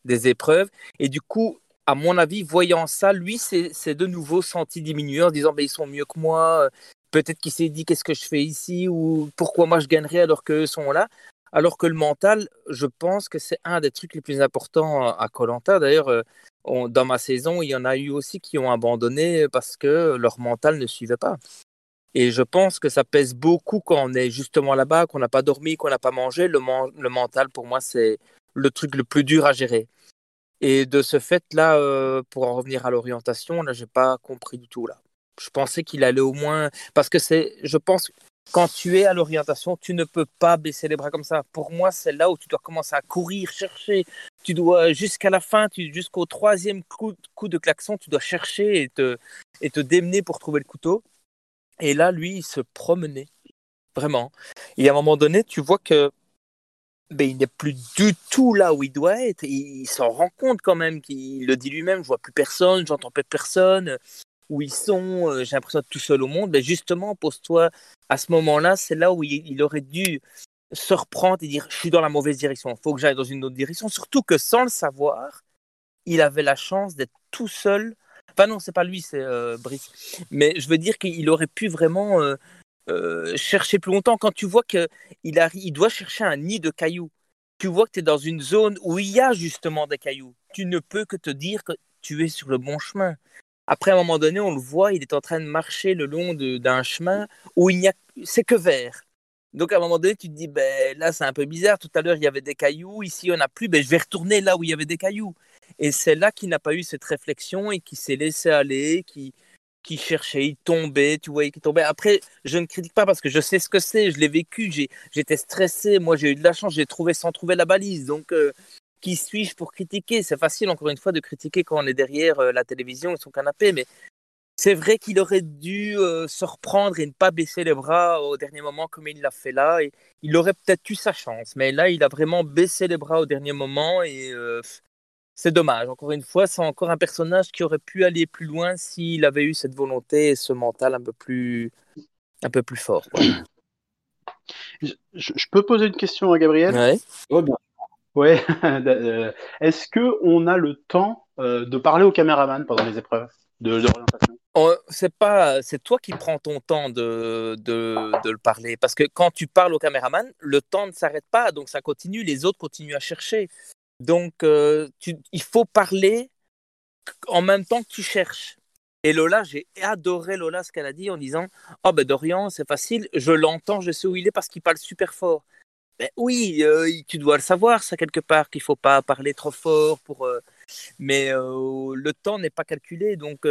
des, épreuves. Et du coup, à mon avis, voyant ça, lui s'est de nouveau senti diminuer en disant ben, ils sont mieux que moi. Peut-être qu'il s'est dit qu'est-ce que je fais ici ou pourquoi moi je gagnerais alors qu'eux sont là. Alors que le mental, je pense que c'est un des trucs les plus importants à Colanta. D'ailleurs, euh, dans ma saison, il y en a eu aussi qui ont abandonné parce que leur mental ne suivait pas. Et je pense que ça pèse beaucoup quand on est justement là-bas, qu'on n'a pas dormi, qu'on n'a pas mangé. Le, mental, pour moi, c'est le truc le plus dur à gérer. Et de ce fait-là, euh, pour en revenir à l'orientation, là, j'ai pas compris du tout là. Je pensais qu'il allait au moins, parce que c'est, je pense, quand tu es à l'orientation, tu ne peux pas baisser les bras comme ça. Pour moi, c'est là où tu dois commencer à courir, chercher. Tu dois, jusqu'à la fin, jusqu'au troisième coup, de klaxon, tu dois chercher et te, et te démener pour trouver le couteau. Et là, lui, il se promenait. Vraiment. Et à un moment donné, tu vois que ben, il n'est plus du tout là où il doit être. Il, s'en rend compte quand même, qu'il le dit lui-même, je vois plus personne, j'entends plus personne où ils sont, euh, j'ai l'impression d'être tout seul au monde, mais justement, pose-toi à ce moment-là, c'est là où il, aurait dû se reprendre et dire je suis dans la mauvaise direction, il faut que j'aille dans une autre direction. Surtout que sans le savoir, il avait la chance d'être tout seul. Enfin non, c'est pas lui, c'est euh, Brice. Mais je veux dire qu'il aurait pu vraiment euh, chercher plus longtemps. Quand tu vois qu'il il doit chercher un nid de cailloux, tu vois que tu es dans une zone où il y a justement des cailloux. Tu ne peux que te dire que tu es sur le bon chemin. Après, à un moment donné, on le voit, il est en train de marcher le long d'un chemin où il n'y a, c'est que vert. Donc, à un moment donné, tu te dis, ben, là, c'est un peu bizarre. Tout à l'heure, il y avait des cailloux. Ici, on n'a plus. Ben, je vais retourner là où il y avait des cailloux. Et c'est là qu'il n'a pas eu cette réflexion et qui s'est laissé aller, qui, qui cherchait, il tombait, tu voyais qu'il tombait. Après, je ne critique pas parce que je sais ce que c'est, je l'ai vécu, j'étais stressé, moi j'ai eu de la chance, j'ai trouvé sans trouver la balise. Donc, euh, qui suis-je pour critiquer? C'est facile, encore une fois, de critiquer quand on est derrière euh, la télévision et son canapé, mais c'est vrai qu'il aurait dû euh, se reprendre et ne pas baisser les bras au dernier moment comme il l'a fait là. Et il aurait peut-être eu sa chance, mais là, il a vraiment baissé les bras au dernier moment et euh, c'est dommage. Encore une fois, c'est encore un personnage qui aurait pu aller plus loin s'il avait eu cette volonté et ce mental un peu plus, un peu plus fort. Je, peux poser une question à Gabriel? Oh, bien. Ouais. Euh, est-ce que on a le temps euh, de parler au caméraman pendant les épreuves de, l'orientation? Oh, C'est pas, c'est toi qui prends ton temps de, de, de, le parler parce que quand tu parles au caméraman, le temps ne s'arrête pas, donc ça continue, les autres continuent à chercher. Donc euh, il faut parler en même temps que tu cherches. Et Lola, j'ai adoré Lola ce qu'elle a dit en disant Oh ben Dorian, c'est facile, je l'entends, je sais où il est parce qu'il parle super fort. Ben oui, euh, tu dois le savoir, ça, quelque part, qu'il ne faut pas parler trop fort. Pour, euh, mais le temps n'est pas calculé. Donc,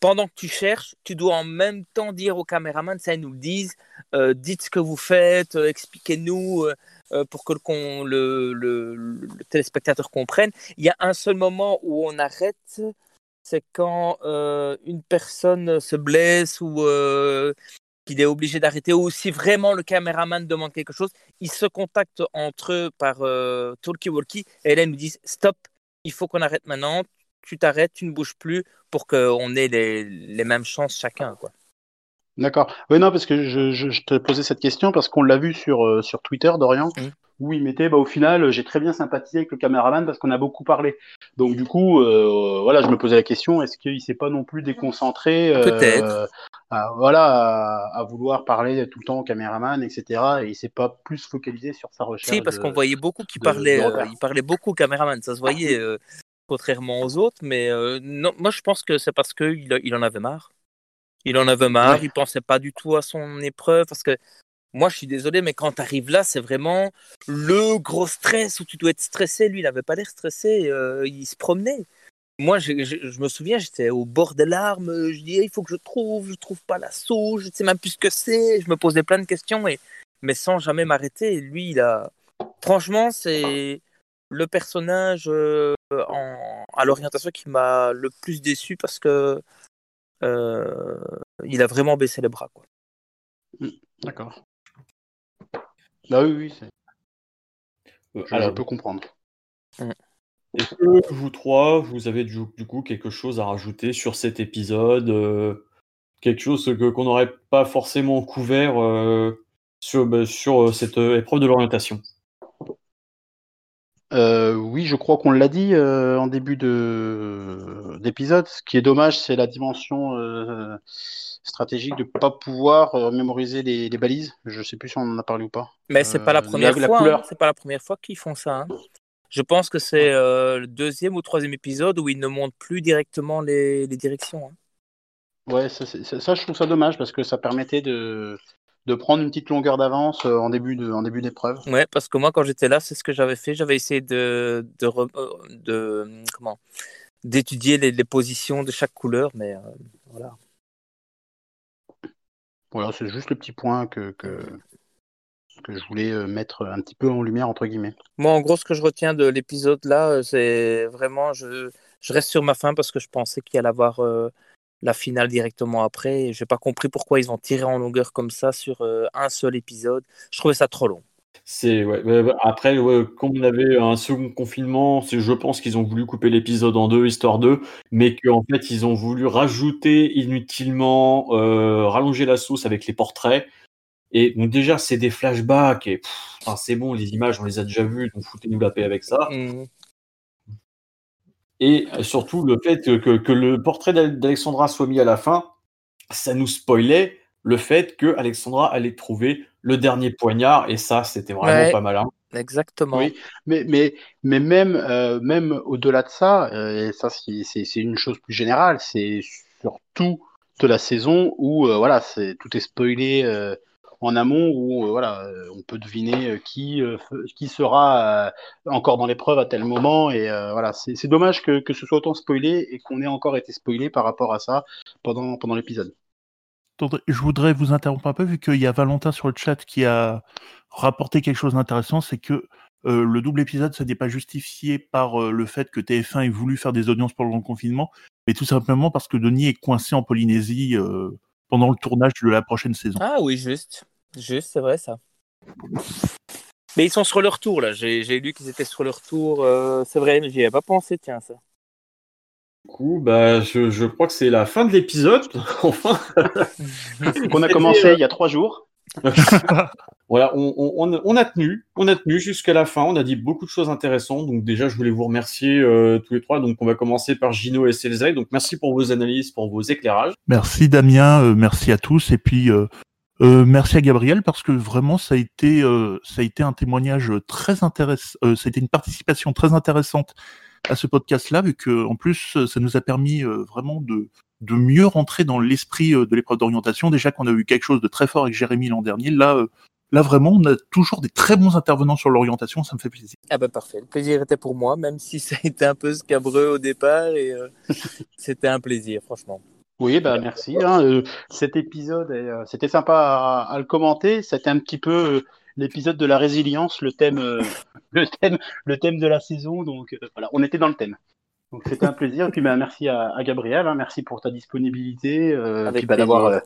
pendant que tu cherches, tu dois en même temps dire aux caméramans, ça, ils nous le disent, dites ce que vous faites, expliquez-nous pour que le, téléspectateur comprenne. Il y a un seul moment où on arrête, c'est quand une personne se blesse ou qu'il est obligé d'arrêter ou si vraiment le caméraman demande quelque chose, ils se contactent entre eux par euh, talkie-walkie et là ils nous disent stop, il faut qu'on arrête maintenant, tu t'arrêtes, tu ne bouges plus pour qu'on ait les, les, mêmes chances chacun. quoi. D'accord. Oui, non, parce que je, je, te posais cette question parce qu'on l'a vu sur, euh, sur Twitter, Dorian. Mmh où il mettait, bah, au final, j'ai très bien sympathisé avec le caméraman parce qu'on a beaucoup parlé. Donc du coup, euh, voilà, je me posais la question, est-ce qu'il s'est pas non plus déconcentré, euh, à, voilà, à, vouloir parler tout le temps au caméraman, etc. Et il s'est pas plus focalisé sur sa recherche. Si, parce qu'on voyait beaucoup qui parlait, euh, il parlait beaucoup au caméraman, ça se voyait, euh, contrairement aux autres. Mais euh, non, moi, je pense que c'est parce qu'il il en avait marre. Il en avait marre, il pensait pas du tout à son épreuve parce que moi, je suis désolé, mais quand tu arrives là, c'est vraiment le gros stress où tu dois être stressé. Lui, il n'avait pas l'air stressé, euh, il se promenait. Moi, je, je, me souviens, j'étais au bord des larmes. Je disais, il faut que je trouve, je trouve pas la sauce, je sais même plus ce que c'est. Je me posais plein de questions, et, mais sans jamais m'arrêter. Lui, il a. Franchement, c'est le personnage euh, en, à l'orientation qui m'a le plus déçu parce que il a vraiment baissé les bras. Quoi. Mmh, d'accord. Bah oui, oui, c'est... Euh, je, peux comprendre. Mm. Est-ce que vous trois, vous avez du, coup quelque chose à rajouter sur cet épisode euh, quelque chose que qu'on n'aurait pas forcément couvert sur, bah, sur cette épreuve de l'orientation? Euh, oui, je crois qu'on l'a dit euh, en début de d'épisode. Ce qui est dommage, c'est la dimension euh, stratégique de ne pas pouvoir mémoriser les, balises. Je sais plus si on en a parlé ou pas. Mais c'est pas la première fois. Hein. C'est pas la première fois qu'ils font ça. Hein. Je pense que c'est le deuxième ou troisième épisode où ils ne montrent plus directement les, directions. Hein. Ouais, ça, ça, je trouve ça dommage parce que ça permettait de de prendre une petite longueur d'avance euh, en début de, en début d'épreuve. Ouais, parce que moi quand j'étais là, c'est ce que j'avais fait. J'avais essayé de, de, euh, de comment d'étudier les, les, positions de chaque couleur, mais euh, voilà. Voilà, c'est juste le petit point que, que, que, je voulais mettre un petit peu en lumière entre guillemets. Moi, en gros, ce que je retiens de l'épisode là, c'est vraiment je, je reste sur ma fin parce que je pensais qu'il allait avoir la finale directement après. Je n'ai pas compris pourquoi ils ont tiré en longueur comme ça sur euh, un seul épisode. Je trouvais ça trop long. C'est ouais, après comme on avait un second confinement, je pense qu'ils ont voulu couper l'épisode en deux histoire d'eux, mais qu'en fait ils ont voulu rajouter inutilement euh, rallonger la sauce avec les portraits. Et donc déjà c'est des flashbacks et c'est bon les images on les a déjà vues donc foutez-nous la paix avec ça. Mmh. Et surtout, le fait que, le portrait d'Alexandra soit mis à la fin, ça nous spoilait le fait que Alexandra allait trouver le dernier poignard, et ça, c'était vraiment pas malin. Exactement. Oui, mais, mais, mais même, euh, même au-delà de ça, euh, et ça c'est une chose plus générale, c'est surtout de la saison où euh, voilà, c'est tout est spoilé en amont où euh, voilà, euh, on peut deviner euh, qui, qui sera encore dans l'épreuve à tel moment. Et voilà, c'est dommage que, que, ce soit autant spoilé et qu'on ait encore été spoilé par rapport à ça pendant, pendant l'épisode. Je voudrais vous interrompre un peu, vu qu'il y a Valentin sur le chat qui a rapporté quelque chose d'intéressant, c'est que le double épisode, ce n'est pas justifié par le fait que TF1 ait voulu faire des audiences pour le confinement, mais tout simplement parce que Denis est coincé en Polynésie pendant le tournage de la prochaine saison. Ah oui, juste. Juste, c'est vrai ça. Mais ils sont sur leur tour là. J'ai lu qu'ils étaient sur leur tour. Euh, c'est vrai, mais j'y avais pas pensé, tiens, ça. Du coup, bah, je, je crois que c'est la fin de l'épisode. enfin. On a commencé il y a trois jours. voilà, on, on, on, a tenu, on a tenu jusqu'à la fin. On a dit beaucoup de choses intéressantes. Donc déjà, je voulais vous remercier euh, tous les trois. Donc on va commencer par Gino et Selzay. Donc merci pour vos analyses, pour vos éclairages. Merci Damien, euh, merci à tous. Et puis euh, merci à Gabriel parce que vraiment ça a été euh, ça a été un témoignage très intéressant, euh, ça a été une participation très intéressante à ce podcast-là vu que en plus ça nous a permis euh, vraiment de de mieux rentrer dans l'esprit de l'épreuve d'orientation. Déjà qu'on a eu quelque chose de très fort avec Jérémy l'an dernier, là là vraiment on a toujours des très bons intervenants sur l'orientation, ça me fait plaisir. Ah bah parfait, le plaisir était pour moi même si ça a été un peu scabreux au départ et c'était un plaisir franchement. Oui, bah merci. Hein, euh, cet épisode, euh, c'était sympa à, le commenter. C'était un petit peu euh, l'épisode de la résilience, le thème, le thème, le thème de la saison. Donc voilà, on était dans le thème. Donc c'était un plaisir. Et puis bah, merci à, Gabriel, hein, merci pour ta disponibilité, et puis bah, d'avoir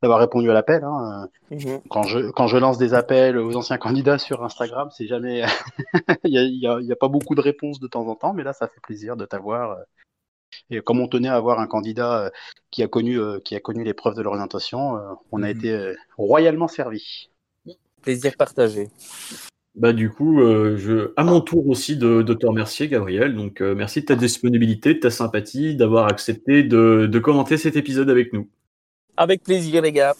d'avoir répondu à l'appel. Hein. Mhm. Quand je quand je lance des appels aux anciens candidats sur Instagram, c'est jamais, il y a, y a, pas beaucoup de réponses de temps en temps, mais là ça fait plaisir de t'avoir et comme on tenait à avoir un candidat euh, qui a connu, euh, qui a connu l'épreuve de l'orientation, euh, on a mhm. été royalement servi. Plaisir partagé. Bah du coup, je, à mon tour aussi de, te remercier, Gabriel. Donc merci de ta disponibilité, de ta sympathie, d'avoir accepté de, commenter cet épisode avec nous. Avec plaisir, les gars.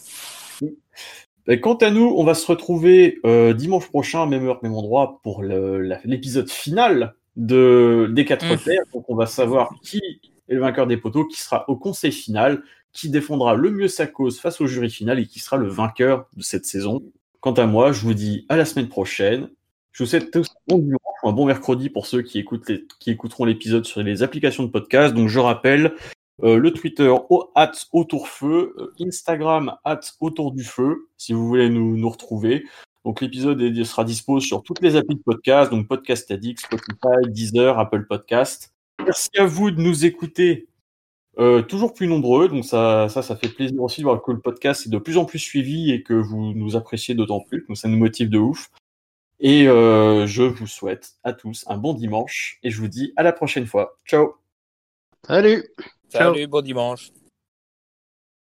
Bah, quant à nous, on va se retrouver dimanche prochain, même heure, même endroit, pour l'épisode final de, des quatre mmh. terres. Donc on va savoir qui est le vainqueur des poteaux, qui sera au conseil final, qui défendra le mieux sa cause face au jury final et qui sera le vainqueur de cette saison. Quant à moi, je vous dis à la semaine prochaine. Je vous souhaite tous un bon un bon mercredi pour ceux qui, écoutent les, qui écouteront l'épisode sur les applications de podcast. Donc je rappelle euh, le Twitter au at autourfeu, euh, Instagram at autour du feu, si vous voulez nous, nous retrouver. Donc l'épisode sera dispo sur toutes les applis de podcast, donc Podcast Addict, Spotify, Deezer, Apple Podcast. Merci à vous de nous écouter euh, toujours plus nombreux. Donc ça, ça, ça fait plaisir aussi de voir que le podcast est de plus en plus suivi et que vous nous appréciez d'autant plus. Donc ça nous motive de ouf. Et euh, je vous souhaite à tous un bon dimanche et je vous dis à la prochaine fois. Ciao. Salut. Salut, bon dimanche.